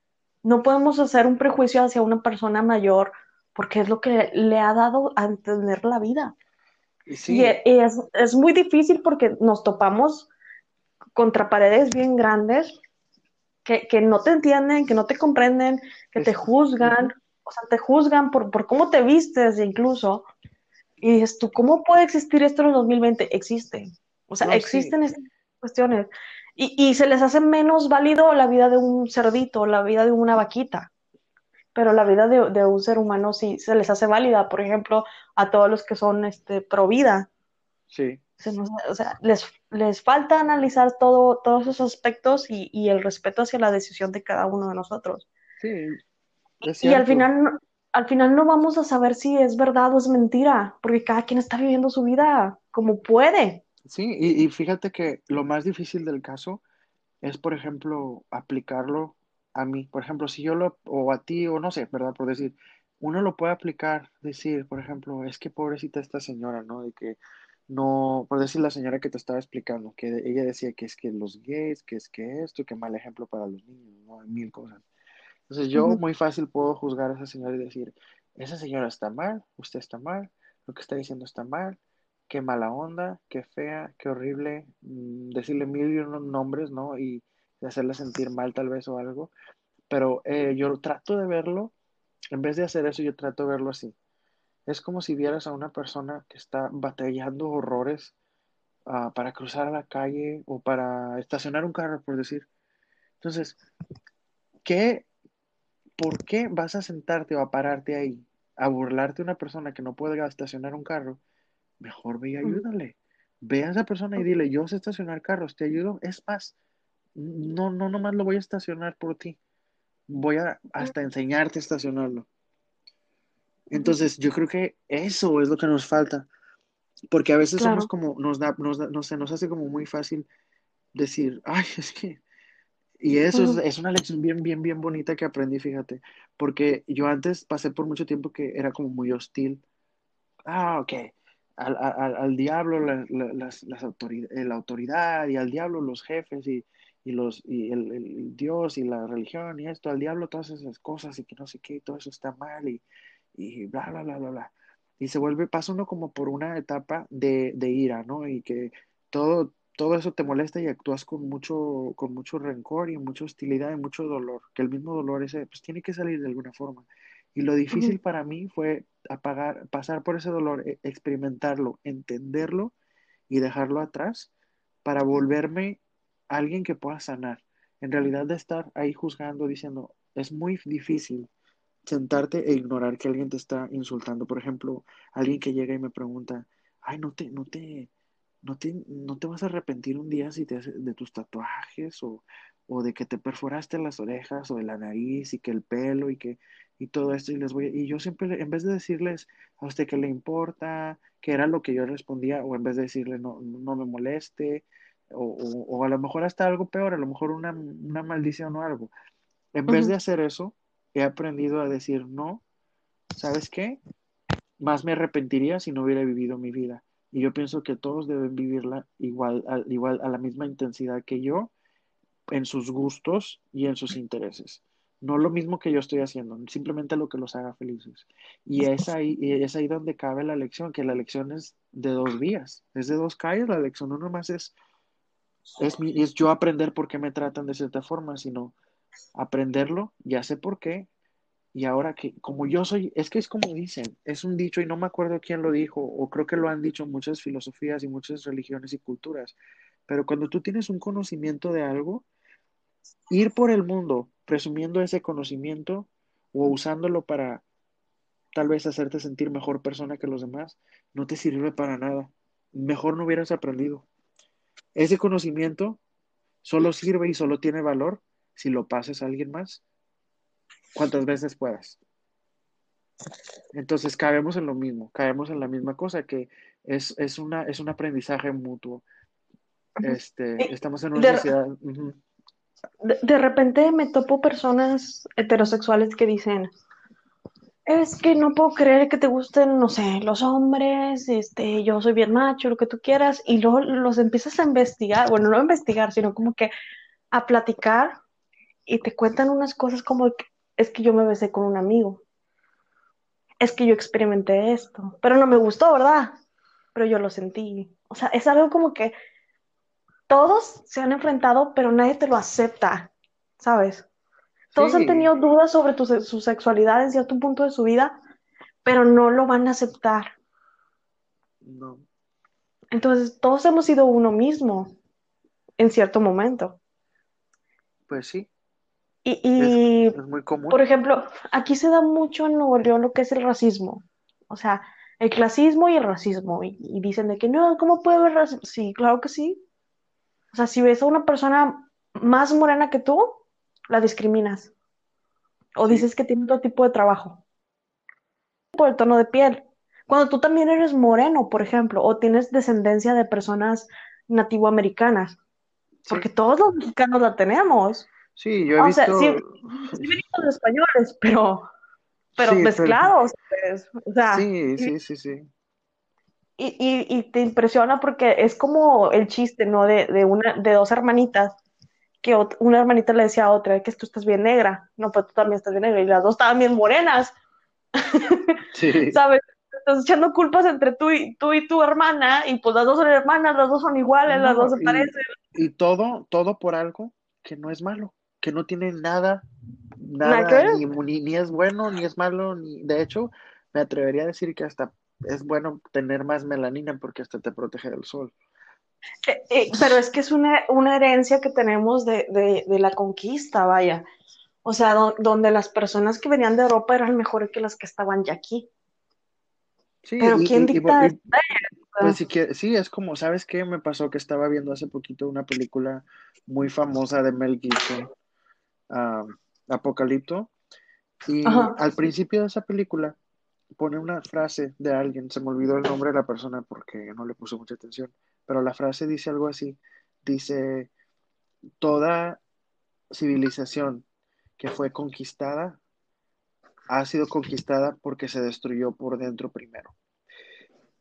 No podemos hacer un prejuicio hacia una persona mayor porque es lo que le ha dado a entender la vida. Y, es, es, muy difícil porque nos topamos contra paredes bien grandes que, que, no te entienden, que no te comprenden, que te juzgan, sea, te juzgan por, por cómo te vistes incluso. Y dices tú, ¿cómo puede existir esto en el 2020? Existe. O sea, existen estas cuestiones. Y, y, se les hace menos válido la vida de un cerdito, la vida de una vaquita. Pero la vida de, de un ser humano sí se les hace válida, por ejemplo, a todos los que son este, pro vida.
Sí
o sea, les, les falta analizar todo, todos esos aspectos y, y, el respeto hacia la decisión de cada uno de nosotros.
Sí,
y al final, al final no vamos a saber si es verdad o es mentira, porque cada quien está viviendo su vida como puede.
Sí, y, y fíjate que lo más difícil del caso es, por ejemplo, aplicarlo a mí. Por ejemplo, si yo lo, o a ti, o no sé, ¿verdad? Por decir, uno lo puede aplicar, decir, por ejemplo, es que pobrecita esta señora, ¿no? De que no, por decir la señora que te estaba explicando, que ella decía que es que los gays, que es que esto, que mal ejemplo para los niños, ¿no? Hay mil cosas. Entonces yo muy fácil puedo juzgar a esa señora y decir, esa señora está mal, usted está mal, lo que está diciendo está mal, qué mala onda, qué fea, qué horrible, mm, decirle mil y unos nombres, ¿no? Y hacerla sentir mal tal vez o algo. Pero eh, yo trato de verlo, en vez de hacer eso, yo trato de verlo así. Es como si vieras a una persona que está batallando horrores ah, para cruzar a la calle o para estacionar un carro, por decir. Entonces, ¿qué, ¿por qué vas a sentarte o a pararte ahí a burlarte de una persona que no puede estacionar un carro? Mejor ve y ayúdale. Ve a esa persona y dile, yo sé estacionar carros, te ayudo. Es más, no, no, nomás lo voy a estacionar por ti. Voy a hasta enseñarte a estacionarlo. Entonces, yo creo que eso es lo que nos falta, porque a veces somos como, nos da, nos da, no sé, nos hace como muy fácil decir, ay, es que, y eso es, es, una lección bien, bien, bien bonita que aprendí, fíjate, porque yo antes pasé por mucho tiempo que era como muy hostil. Ah, ok, al, al, al diablo la, las, las autoridad, la autoridad y al diablo los jefes y, y los y el, Dios y la religión y esto, al diablo, todas esas cosas y que no sé qué, y todo eso está mal y, y bla, bla, bla, bla, bla. Y se vuelve, pasa uno como por una etapa de, de ira, ¿no? Y que todo, todo eso te molesta y actúas con mucho, con mucho rencor y mucha hostilidad y mucho dolor, que el mismo dolor ese, pues tiene que salir de alguna forma. Y lo difícil para mí fue apagar, pasar por ese dolor, e, experimentarlo, entenderlo y dejarlo atrás para volverme alguien que pueda sanar. En realidad de estar ahí juzgando, diciendo, es muy difícil sentarte e ignorar que alguien te está insultando. Por ejemplo, alguien que llega y me pregunta, ay, no te, no te, no te, no te vas a arrepentir un día si te de tus tatuajes o, o de que te perforaste las orejas o de la nariz y que el pelo y que y todo esto y les voy y yo siempre en vez de decirles a usted que le importa que era lo que yo respondía o en vez de decirle no, no me moleste o, a lo mejor hasta algo peor, a lo mejor una, maldición o algo. En vez de hacer eso, he aprendido a decir no, ¿sabes qué? Más me arrepentiría si no hubiera vivido mi vida. Y yo pienso que todos deben vivirla igual, igual a la misma intensidad que yo, en sus gustos y en sus intereses. No lo mismo que yo estoy haciendo, simplemente lo que los haga felices. Y es ahí, y es ahí donde cabe la lección, que la lección es de dos vías, es de dos calles, la lección uno más es es, mi, es yo aprender por qué me tratan de cierta forma, sino aprenderlo, ya sé por qué, y ahora que como yo soy, es que es como dicen, es un dicho y no me acuerdo quién lo dijo, o creo que lo han dicho muchas filosofías y muchas religiones y culturas, pero cuando tú tienes un conocimiento de algo, ir por el mundo presumiendo ese conocimiento o usándolo para tal vez hacerte sentir mejor persona que los demás, no te sirve para nada. Mejor no hubieras aprendido. Ese conocimiento solo sirve y solo tiene valor si lo pasas a alguien más cuantas veces puedas. Entonces caemos en lo mismo, caemos en la misma cosa, que es, es, una, es un aprendizaje mutuo. Este, estamos en una
de,
sociedad.
de, repente me topo personas heterosexuales que dicen, es que no puedo creer que te gusten, no sé, los hombres, este, yo soy bien macho, lo que tú quieras, y luego los empiezas a investigar, bueno, no a investigar, sino como que a platicar y te cuentan unas cosas como es que yo me besé con un amigo, es que yo experimenté esto, pero no me gustó, ¿verdad? Pero yo lo sentí. O sea, es algo como que todos se han enfrentado, pero nadie te lo acepta, ¿sabes? Todos han tenido dudas sobre su sexualidad en cierto punto de su vida, pero no lo van a aceptar.
No.
Entonces, todos hemos sido uno mismo en cierto momento.
Pues sí.
Y,
es, muy común.
por ejemplo, aquí se da mucho en Nuevo León lo que es el racismo. O sea, el clasismo y el racismo. Y, y dicen de que no, ¿cómo puede haber racismo? Sí, claro que sí. O sea, si ves a una persona más morena que tú, la discriminas. O dices que tiene otro tipo de trabajo. Por el tono de piel. Cuando tú también eres moreno, por ejemplo, o tienes descendencia de personas nativoamericanas. Porque todos los mexicanos la tenemos.
Sí, yo he visto...
sí, venimos de españoles, pero, pero mezclados. Pues,
sí, sí, sí, sí.
Y, y, y, te impresiona porque es como el chiste, ¿no? De, de, una, de dos hermanitas que una hermanita le decía a otra que tú estás bien negra, no, pero tú también estás bien negra, y las dos estaban bien morenas.
Sí.
¿Sabes? Estás echando culpas entre tú y, tú y tu hermana, y pues las dos son hermanas, las dos son iguales, las dos se parecen.
Y todo, todo por algo que no es malo, que no tiene nada, nada, ni, ni, ni, es bueno, ni es malo, ni, de hecho, me atrevería a decir que hasta es bueno tener más melanina porque hasta te protege del sol.
Eh, eh, pero es que es una, herencia que tenemos de, la conquista, vaya. O sea, donde las personas que venían de Europa eran mejores que las que estaban ya aquí.
Sí,
pero ¿quién dicta
pues sí, sí, es como, ¿sabes qué? Me pasó que estaba viendo hace poquito una película muy famosa de Mel Gibson, Apocalipto, y al principio de esa película pone una frase de alguien, se me olvidó el nombre de la persona porque no le puse mucha atención, pero la frase dice algo así, dice, toda civilización que fue conquistada ha sido conquistada porque se destruyó por dentro primero.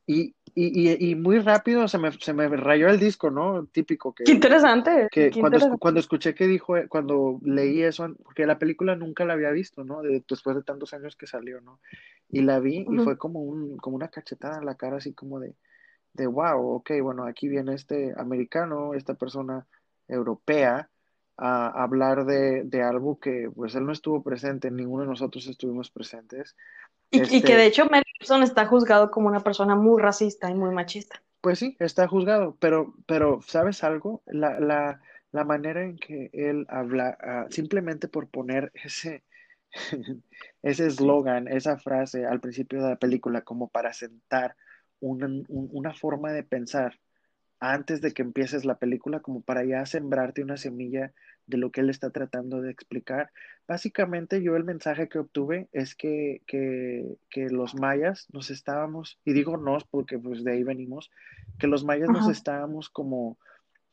Y, y, y, muy rápido se me, se me rayó el disco, ¿no? Típico que...
Qué interesante.
Que cuando, cuando escuché que dijo, cuando leí eso, porque la película nunca la había visto, ¿no? después de tantos años que salió, ¿no? Y la vi y fue como, un, como una cachetada en la cara, así como de, de, wow, ok, bueno, aquí viene este americano, esta persona europea, a hablar de, de algo que pues él no estuvo presente, ninguno de nosotros estuvimos presentes.
Y, que este de hecho Mel Gibson está juzgado como una persona muy racista y muy machista.
Pues sí, está juzgado, pero, pero ¿sabes algo? La, la, la manera en que él habla, ah, simplemente por poner ese ese eslogan, esa frase al principio de la película como para sentar una, una forma de pensar antes de que empieces la película, como para ya sembrarte una semilla de lo que él está tratando de explicar. Básicamente yo el mensaje que obtuve es que, que, que los mayas nos estábamos, y digo nos porque pues de ahí venimos, que los mayas nos estábamos como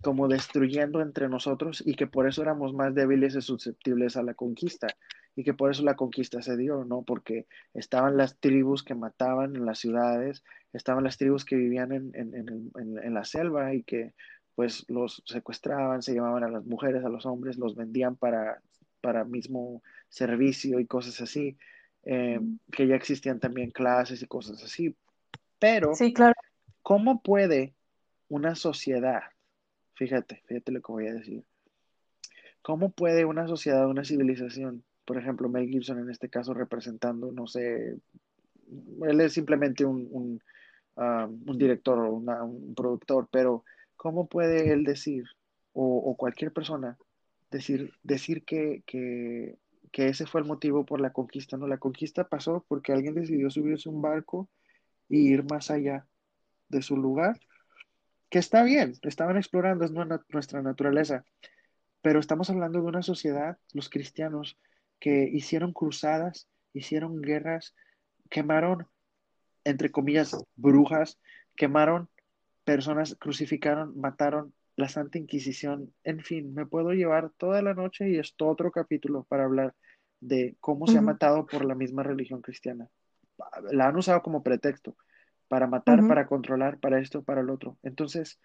como destruyendo entre nosotros y que por eso éramos más débiles y susceptibles a la conquista y que por eso la conquista se dio, ¿no? Porque estaban las tribus que mataban en las ciudades, estaban las tribus que vivían en, en, en, la selva y que pues los secuestraban, se llevaban a las mujeres, a los hombres, los vendían para, para mismo servicio y cosas así, eh, que ya existían también clases y cosas así. Pero,
sí, claro.
¿cómo puede una sociedad, fíjate, fíjate lo que voy a decir, ¿cómo puede una sociedad, una civilización por ejemplo, Mel Gibson en este caso representando, no sé, él es simplemente un, un, um, director o un productor, pero ¿cómo puede él decir, o, cualquier persona, decir, decir que, que, que, ese fue el motivo por la conquista? No, la conquista pasó porque alguien decidió subirse un barco e ir más allá de su lugar, que está bien, estaban explorando, es nuestra naturaleza, pero estamos hablando de una sociedad, los cristianos, que hicieron cruzadas, hicieron guerras, quemaron, entre comillas, brujas, quemaron personas, crucificaron, mataron la Santa Inquisición. En fin, me puedo llevar toda la noche y esto otro capítulo para hablar de cómo se ha matado por la misma religión cristiana. La han usado como pretexto para matar, para controlar, para esto, para el otro. Entonces,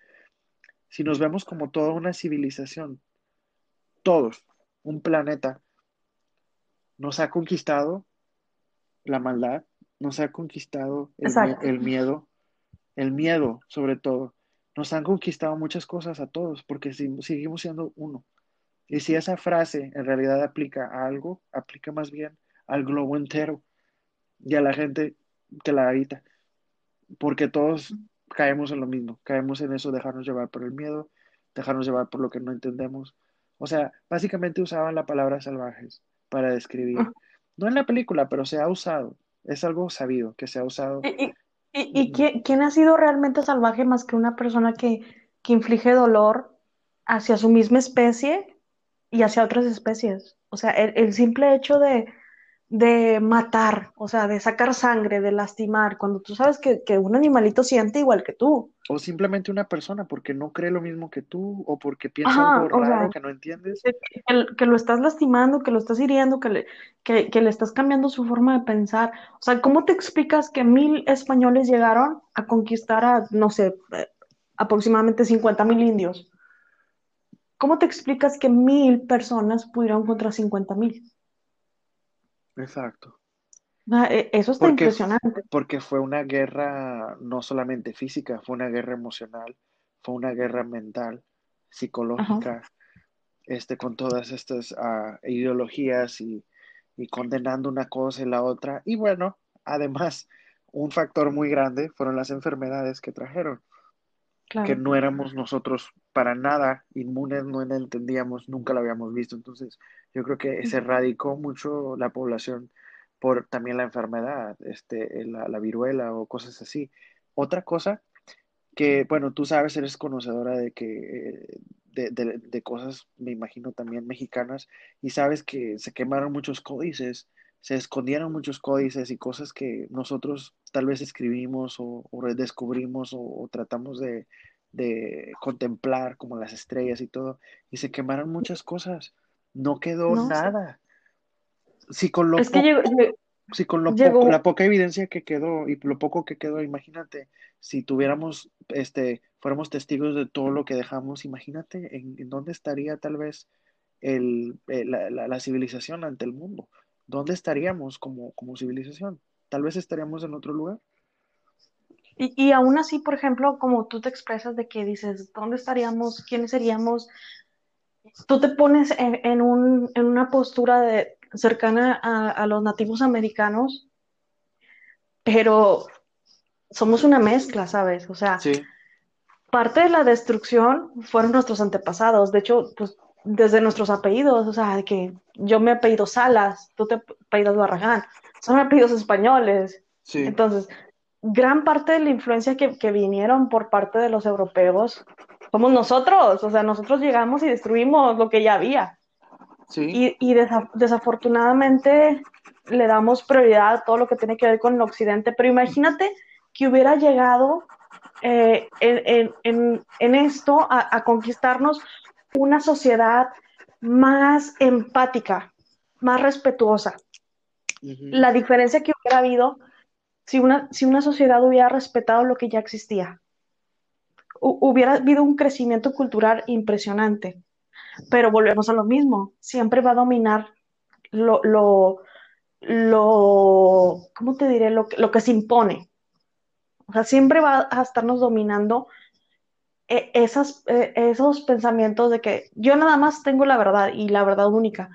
si nos vemos como toda una civilización, todos, un planeta, nos ha conquistado la maldad, nos ha conquistado el, miedo, el miedo sobre todo. Nos han conquistado muchas cosas a todos porque seguimos siendo uno. Y si esa frase en realidad aplica a algo, aplica más bien al globo entero y a la gente que la habita. Porque todos caemos en lo mismo, caemos en eso, dejarnos llevar por el miedo, dejarnos llevar por lo que no entendemos. O sea, básicamente usaban la palabra salvajes para describir. No en la película, pero se ha usado. Es algo sabido que se ha usado.
¿Y, y, quién, ha sido realmente salvaje más que una persona que, que inflige dolor hacia su misma especie y hacia otras especies? O sea, el simple hecho de, de matar, o sea, de sacar sangre, de lastimar, cuando tú sabes que, un animalito siente igual que tú.
O simplemente una persona porque no cree lo mismo que tú, o porque piensa algo raro que no entiendes.
Que, lo estás lastimando, que lo estás hiriendo, que le, que, le estás cambiando su forma de pensar. O sea, ¿cómo te explicas que mil españoles llegaron a conquistar a, no sé, eh, aproximadamente 50 mil indios? ¿Cómo te explicas que mil personas pudieron contra 50 mil?
Exacto.
Ah, e, eso está impresionante.
Porque fue una guerra no solamente física, fue una guerra emocional, fue una guerra mental, psicológica, este, con todas estas ah, ideologías y, condenando una cosa y la otra. Y bueno, además, un factor muy grande fueron las enfermedades que trajeron, que no éramos nosotros para nada inmunes, no entendíamos, nunca lo habíamos visto. Entonces, yo creo que se radicó mucho la población por también la enfermedad, este, la, viruela o cosas así. Otra cosa que, bueno, tú sabes, eres conocedora de que de, de, cosas, me imagino también mexicanas, y sabes que se quemaron muchos códices, se escondieron muchos códices y cosas que nosotros tal vez escribimos o, descubrimos o, tratamos de, de contemplar como las estrellas y todo, y se quemaron muchas cosas, no quedó nada.
Sí, con lo es que
Sí, con lo
llegó,
poco, la poca evidencia que quedó y lo poco que quedó, imagínate, si tuviéramos, este, fuéramos testigos de todo lo que dejamos, imagínate en, en dónde estaría tal vez el, eh, la, la- la civilización ante el mundo. ¿Dónde estaríamos como, como civilización? Tal vez estaríamos en otro lugar.
y, y aún así, por ejemplo, como tú te expresas de que dices, ¿dónde estaríamos? ¿Quiénes seríamos? Tú te pones en, en un, en una postura de, cercana a, a los nativos americanos, pero somos una mezcla, ¿sabes? O sea,
Sí,
parte de la destrucción fueron nuestros antepasados. De hecho, pues desde nuestros apellidos, o sea, que yo me apellido Salas, tú te apellidas Barragán, son apellidos españoles.
sí,
Entonces, gran parte de la influencia que, que vinieron por parte de los europeos somos nosotros, o sea, nosotros llegamos y destruimos lo que ya había.
sí,
Y, y desa- desafortunadamente le damos prioridad a todo lo que tiene que ver con el occidente, pero imagínate que hubiera llegado eh, en, en- en- en esto a, a conquistarnos una sociedad más empática, más respetuosa.
ujú,
La diferencia que hubiera habido si una, si una sociedad hubiera respetado lo que ya existía. Hu- hubiera habido un crecimiento cultural impresionante, pero volvemos a lo mismo, siempre va a dominar lo, lo, lo, ¿cómo te diré? Lo, que- lo que se impone. O sea, siempre va a estarnos dominando esas, eh, esos pensamientos de que yo nada más tengo la verdad y la verdad única.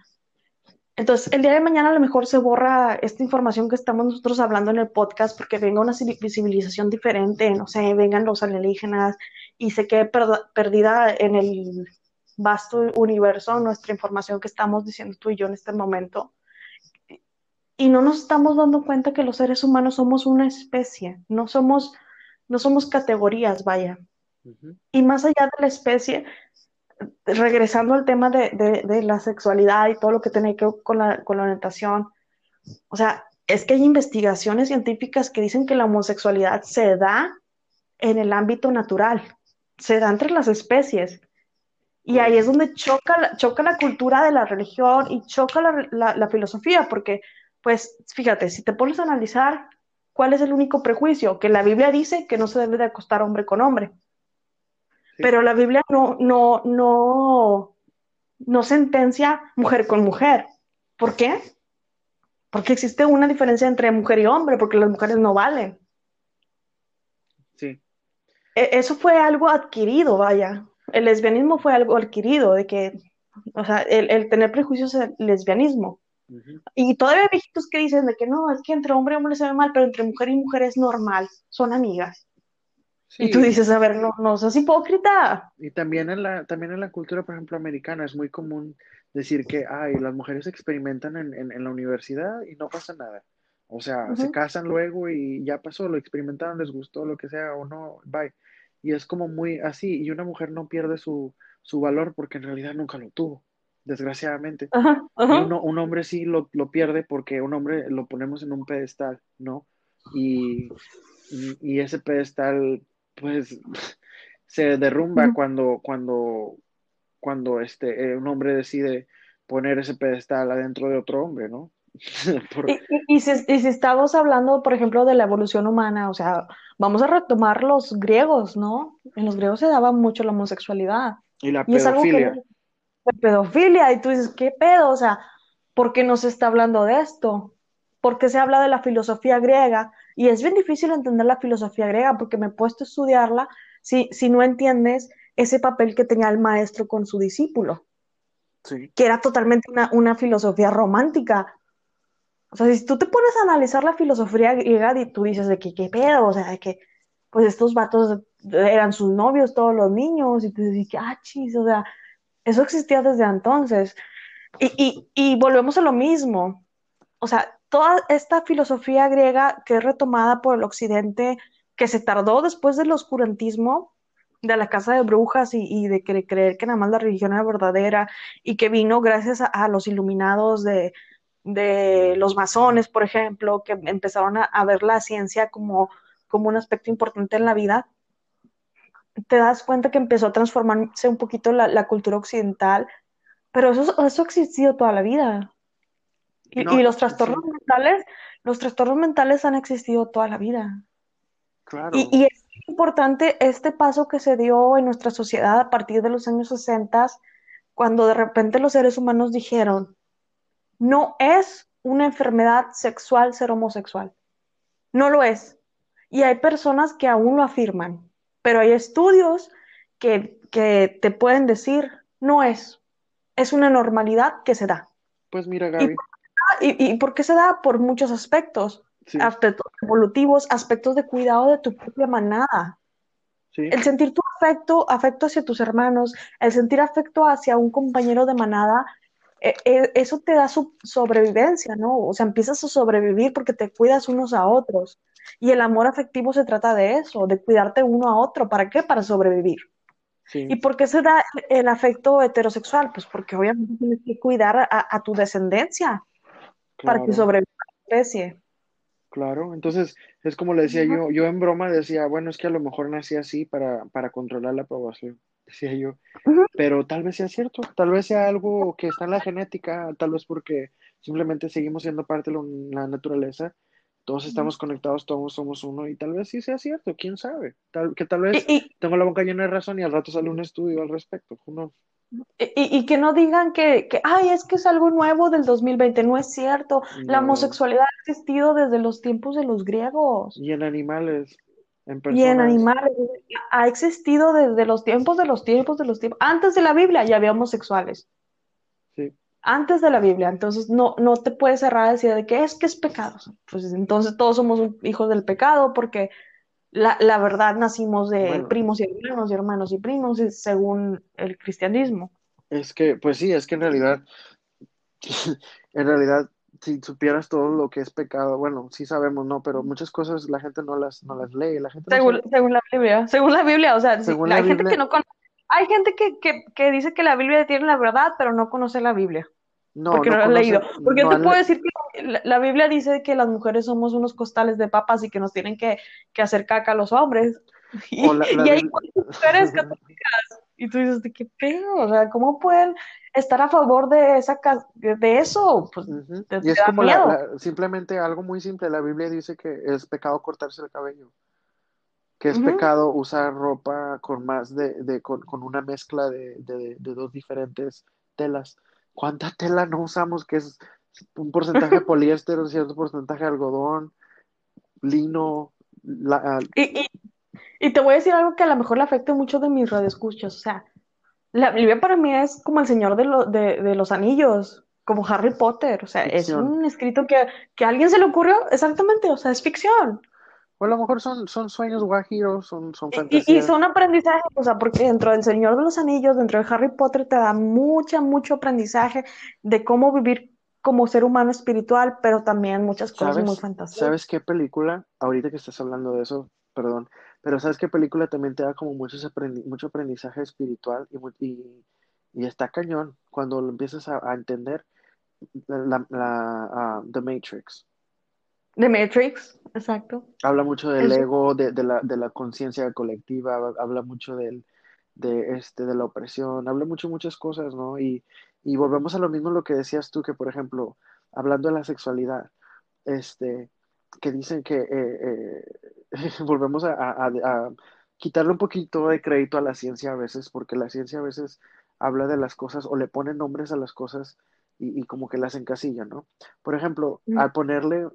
Entonces, el día de mañana a lo mejor se borra esta información que estamos nosotros hablando en el podcast porque venga una civil- civilización diferente, no sé, vengan los alienígenas y se quede perdida en el vasto universo nuestra información que estamos diciendo tú y yo en este momento. Y no nos estamos dando cuenta que los seres humanos somos una especie, no somos, no somos categorías, vaya.
Ujú.
Y más allá de la especie, regresando al tema de, de- la sexualidad y todo lo que tiene que ver con la, con la orientación, o sea, es que hay investigaciones científicas que dicen que la homosexualidad se da en el ámbito natural, se da entre las especies. Y ahí es donde choca, choca la cultura de la religión y choca la, la- filosofía, porque, pues, fíjate, si te pones a analizar, ¿cuál es el único prejuicio? Que la Biblia dice que no se debe de acostar hombre con hombre,
Sí,
pero la Biblia no, no, no, no sentencia mujer con mujer. ¿Por qué? Porque existe una diferencia entre mujer y hombre, porque las mujeres no valen.
sí,
E- Eso fue algo adquirido, vaya. El lesbianismo fue algo adquirido, de que, o sea, el, el tener prejuicios del lesbianismo.
ujú.
Y todavía hay viejitos que dicen de que no, es que entre hombre y hombre se ve mal, pero entre mujer y mujer es normal, son amigas. Y tú
Sí,
dices, a ver, no, no seas hipócrita.
y también en la, también en la cultura, por ejemplo, americana, es muy común decir que, ay, las mujeres experimentan en, en, en la universidad y no pasa nada. O sea, se
Ujú,
casan luego y ya pasó, lo experimentaron, les gustó, lo que sea, o no, bye. Y es como muy así, y una mujer no pierde su, su valor porque en realidad nunca lo tuvo, desgraciadamente.
Ajá,
Y
ajá.
uno, un hombre sí lo, lo pierde porque un hombre lo ponemos en un pedestal, ¿no? Y, y, y ese pedestal, pues, se derrumba cuando, cuando, cuando este, eh, un hombre decide poner ese pedestal adentro de otro hombre, ¿no? Por,
Y, y- y si, y si estamos hablando, por ejemplo, de la evolución humana, o sea, vamos a retomar los griegos, ¿no? En los griegos se daba mucho la homosexualidad.
y la
Y es algo que
pedofilia,
de pedofilia, y tú dices, ¿qué pedo? O sea, ¿por qué no se está hablando de esto? ¿Por qué se habla de la filosofía griega? Y es bien difícil entender la filosofía griega porque me he puesto a estudiarla si, si no entiendes ese papel que tenía el maestro con su discípulo,
sí,
que era totalmente una, una filosofía romántica. O sea, si tú te pones a analizar la filosofía griega y tú dices de que qué pedo, o sea, de que pues estos vatos eran sus novios todos los niños y tú dices ah, chis, o sea, eso existía desde entonces. Y, y, y volvemos a lo mismo. O sea, toda esta filosofía griega que es retomada por el occidente, que se tardó después del oscurantismo, de la casa de brujas y, de cre- creer que nada más la religión era verdadera y que vino gracias a, los iluminados de, los masones, por ejemplo, que empezaron a, ver la ciencia como, un aspecto importante en la vida, te das cuenta que empezó a transformarse un poquito la, cultura occidental, pero eso, eso ha existido toda la vida. Y,
No,
y los trastornos
sí,
mentales, los trastornos mentales han existido toda la vida. Y,
claro.
y es importante este paso que se dio en nuestra sociedad a partir de los años 60, cuando de repente los seres humanos dijeron, no es una enfermedad sexual ser homosexual. No lo es. Y hay personas que aún lo afirman, pero hay estudios que, que te pueden decir, no es. Es una normalidad que se da.
Pues mira,
¿Y,
Gaby,
y, y por qué se da? Por muchos aspectos,
sí,
aspectos evolutivos, aspectos de cuidado de tu propia manada.
sí,
El sentir tu afecto, afecto hacia tus hermanos, el sentir afecto hacia un compañero de manada, eh, eh, eso te da su sobrevivencia, ¿no? O sea, empiezas a sobrevivir porque te cuidas unos a otros. Y el amor afectivo se trata de eso, de cuidarte uno a otro. ¿Para qué? Para sobrevivir. ¿Y por qué se da el afecto heterosexual? Pues porque obviamente tienes que cuidar a, a tu descendencia para que
claro.
sobreviva la especie.
Claro, entonces es como le decía yo, yo en broma decía, bueno, es que a lo mejor nací así para, para controlar la población, decía yo, pero tal vez sea cierto, tal vez sea algo que está en la genética, tal vez porque simplemente seguimos siendo parte de la naturaleza, todos estamos conectados, todos somos uno y tal vez sí sea cierto, quién sabe, tal, que tal vez tengo la boca llena de razón y al rato sale un estudio al respecto, knows?
Y, y que no digan que, que, ay, es que es algo nuevo del 2020. No es cierto. La homosexualidad ha existido desde los tiempos de los griegos
y en animales, en
y en animales. Ha existido desde los tiempos de los tiempos de los tiempos. Antes de la Biblia ya había homosexuales.
sí,
Antes de la Biblia. Entonces no, no te puedes cerrar a decir de que es que es pecado. Pues entonces todos somos hijos del pecado porque la, la verdad nacimos de
bueno.
primos y hermanos y hermanos y primos y según el cristianismo.
Es que, pues sí, es que en realidad En realidad, si supieras todo lo que es pecado, bueno, sí sabemos, ¿no? Pero muchas cosas la gente no las, no las lee, la gente no
Según,
sabe.
según la Biblia, según la Biblia, o sea, sí,
Según la
hay gente que no conoce, hay gente que, que, que dice que la Biblia tiene la verdad, pero no conoce la Biblia,
no,
porque
no
la han leído. Porque
no han,
puedo
le-
decir que la, la Biblia dice que las mujeres somos unos costales de papas y que nos tienen que, que hacer caca a los hombres. Y,
la, la
y hay mujeres católicas, y tú dices, ¿de qué pedo? O sea, ¿cómo pueden estar a favor de, esa, de eso? Pues
Ujú.
te,
Y es como simplemente algo muy simple, la Biblia dice que es pecado cortarse el cabello, que es pecado usar ropa con más de, de con, con una mezcla de, de, de dos diferentes telas. ¿Cuánta tela no usamos? Que es un porcentaje de poliéster, un cierto porcentaje de algodón, lino, la,
Y, y, y te voy a decir algo que a lo mejor le afecta mucho de mis radioescuchas, o sea, La Biblia para mí es como el Señor de, lo- de, de los Anillos, como Harry Potter, o sea, es un escrito que, que a alguien se le ocurrió, exactamente, o sea, es ficción.
O a lo mejor son, son sueños guajiros, son, son
Y, y, y
fantasías.
son aprendizajes, o sea, porque dentro del Señor de los Anillos, dentro de Harry Potter, te da mucha, mucho aprendizaje de cómo vivir como ser humano espiritual, pero también muchas cosas muy fantasiosas.
¿Sabes qué película? Ahorita que estás hablando de eso, perdón, pero ¿sabes qué película también te da como muchos aprendi- mucho aprendizaje espiritual y, y, y está cañón cuando lo empiezas a, a entender? La, la- la, ah, The Matrix.
The Matrix, exacto.
Habla mucho del ego, de, de la, de la conciencia colectiva, habla mucho del, de, este, de la opresión, habla mucho, muchas cosas, ¿no? Y, y volvemos a lo mismo lo que decías tú, que por ejemplo, hablando de la sexualidad, este, que dicen que eh, eh, volvemos a, a- a- a quitarle un poquito de crédito a la ciencia a veces, porque la ciencia a veces habla de las cosas o le pone nombres a las cosas y, y como que las encasilla, ¿no? Por ejemplo,
Mm,
al ponerle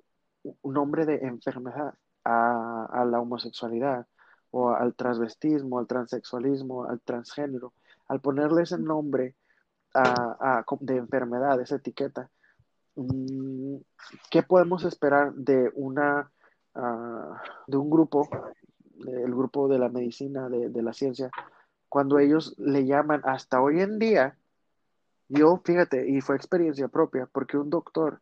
nombre de enfermedad a, a la homosexualidad o al transvestismo, al transexualismo, al transgénero, al ponerle ese nombre a, a- de enfermedad, esa etiqueta, mm, ¿qué podemos esperar de una ah, de un grupo, el grupo de la medicina, de, de la ciencia, cuando ellos le llaman hasta hoy en día, yo, fíjate, y fue experiencia propia, porque un doctor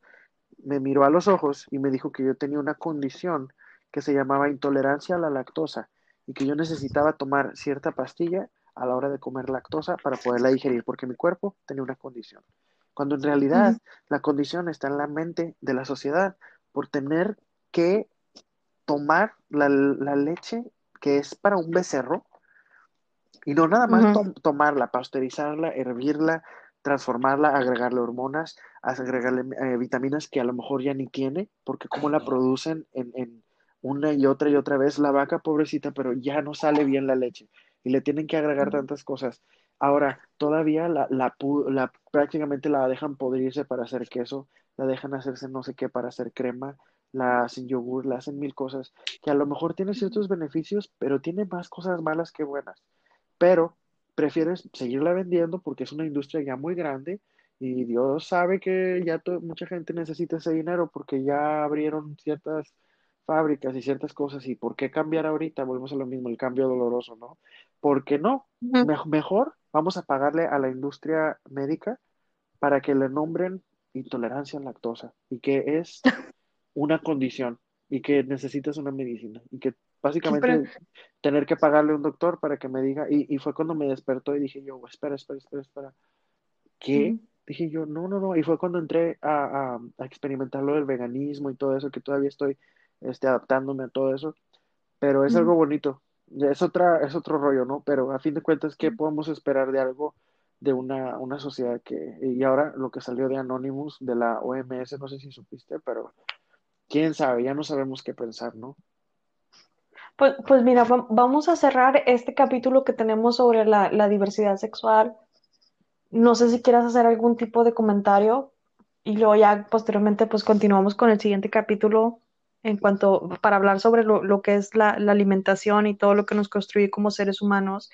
me miró a los ojos y me dijo que yo tenía una condición que se llamaba intolerancia a la lactosa y que yo necesitaba tomar cierta pastilla a la hora de comer lactosa para poderla digerir, porque mi cuerpo tenía una condición. Cuando en realidad la condición está en la mente de la sociedad por tener que tomar la, la leche que es para un becerro y no nada más tomarla, pasteurizarla, hervirla, transformarla, agregarle hormonas, agregarle eh, vitaminas que a lo mejor ya ni tiene, porque como la producen en, en, una y otra y otra vez, la vaca pobrecita, pero ya no sale bien la leche y le tienen que agregar tantas cosas. Ahora, todavía la, la, la, prácticamente la dejan podrirse para hacer queso, la dejan hacerse no sé qué para hacer crema, la hacen yogur, la hacen mil cosas, que a lo mejor tiene ciertos beneficios, pero tiene más cosas malas que buenas. Pero prefieres seguirla vendiendo porque es una industria ya muy grande y Dios sabe que ya mucha gente necesita ese dinero porque ya abrieron ciertas fábricas y ciertas cosas y por qué cambiar ahorita, volvemos a lo mismo, el cambio doloroso, ¿no? Porque no, mejor vamos a pagarle a la industria médica para que le nombren intolerancia a lactosa y que es una condición y que necesitas una medicina y que básicamente tener que pagarle a un doctor para que me diga y, y, fue cuando me despertó y dije yo, espera, espera, espera, espera, ¿qué? Dije yo, no, no, no, y fue cuando entré a, a, a, experimentar lo del veganismo y todo eso, que todavía estoy este, adaptándome a todo eso, pero es algo bonito, es, otra, es otro rollo, ¿no? Pero a fin de cuentas, ¿qué podemos esperar de algo? de una, una sociedad que, y ahora lo que salió de Anonymous, de la OMS, no sé si supiste, pero quién sabe, ya no sabemos qué pensar, ¿no?
Pues, pues mira, vamos a cerrar este capítulo que tenemos sobre la, la, diversidad sexual. No sé si quieras hacer algún tipo de comentario y luego ya posteriormente pues continuamos con el siguiente capítulo en cuanto para hablar sobre lo, lo que es la, la, alimentación y todo lo que nos construye como seres humanos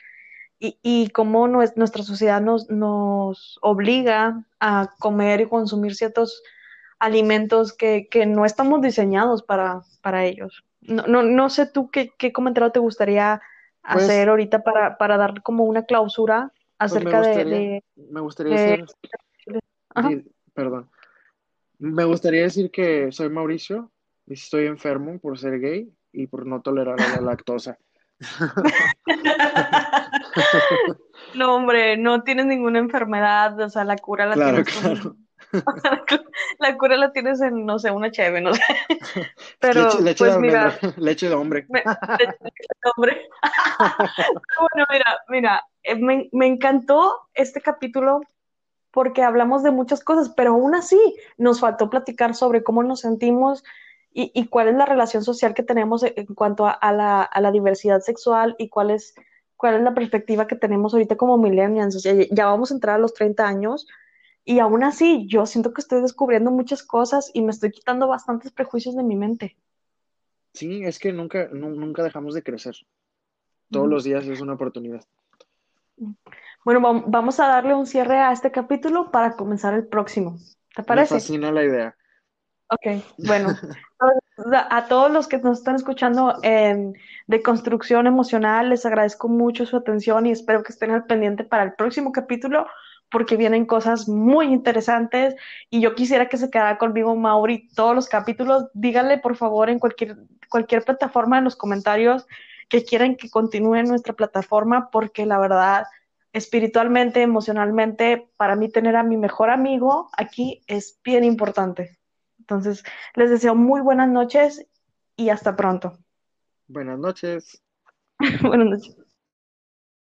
y, y cómo nuestra sociedad nos, nos obliga a comer y consumir ciertos alimentos que, que no estamos diseñados para, para ellos. No, no, no sé tú qué, qué comentario te gustaría pues, hacer ahorita para, para dar como una clausura pues, acerca de, de,
Me gustaría de, decir. perdón. Me gustaría decir que soy Mauricio y estoy enfermo por ser gay y por no tolerar la lactosa.
no, hombre, no tienes ninguna enfermedad, o sea, la cura la
claro,
tienes.
Claro.
la cura la tienes en, no sé, una cheve, no sé. Pero,
leche, leche
pues
de
mira.
Leche de hombre.
Me, leche de hombre. bueno, mira, mira, eh, me, me encantó este capítulo porque hablamos de muchas cosas, pero aún así nos faltó platicar sobre cómo nos sentimos y, y cuál es la relación social que tenemos en cuanto a, a, la, a la diversidad sexual y cuál es, cuál es la perspectiva que tenemos ahorita como millennials. O sea, ya vamos a entrar a los 30 años y aún así, yo siento que estoy descubriendo muchas cosas y me estoy quitando bastantes prejuicios de mi mente.
Sí, es que nunca, nunca dejamos de crecer. Todos mm. los días es una oportunidad.
Bueno, vamos a darle un cierre a este capítulo para comenzar el próximo. ¿Te parece?
Me fascina la idea.
Ok, bueno. a todos los que nos están escuchando en, de construcción emocional, les agradezco mucho su atención y espero que estén al pendiente para el próximo capítulo porque vienen cosas muy interesantes y yo quisiera que se quedara conmigo Mauri todos los capítulos. Díganle por favor en cualquier, cualquier plataforma en los comentarios que quieran que continúe nuestra plataforma porque la verdad, espiritualmente, emocionalmente, para mí tener a mi mejor amigo aquí es bien importante. Entonces, les deseo muy buenas noches y hasta pronto.
Buenas noches.
buenas noches.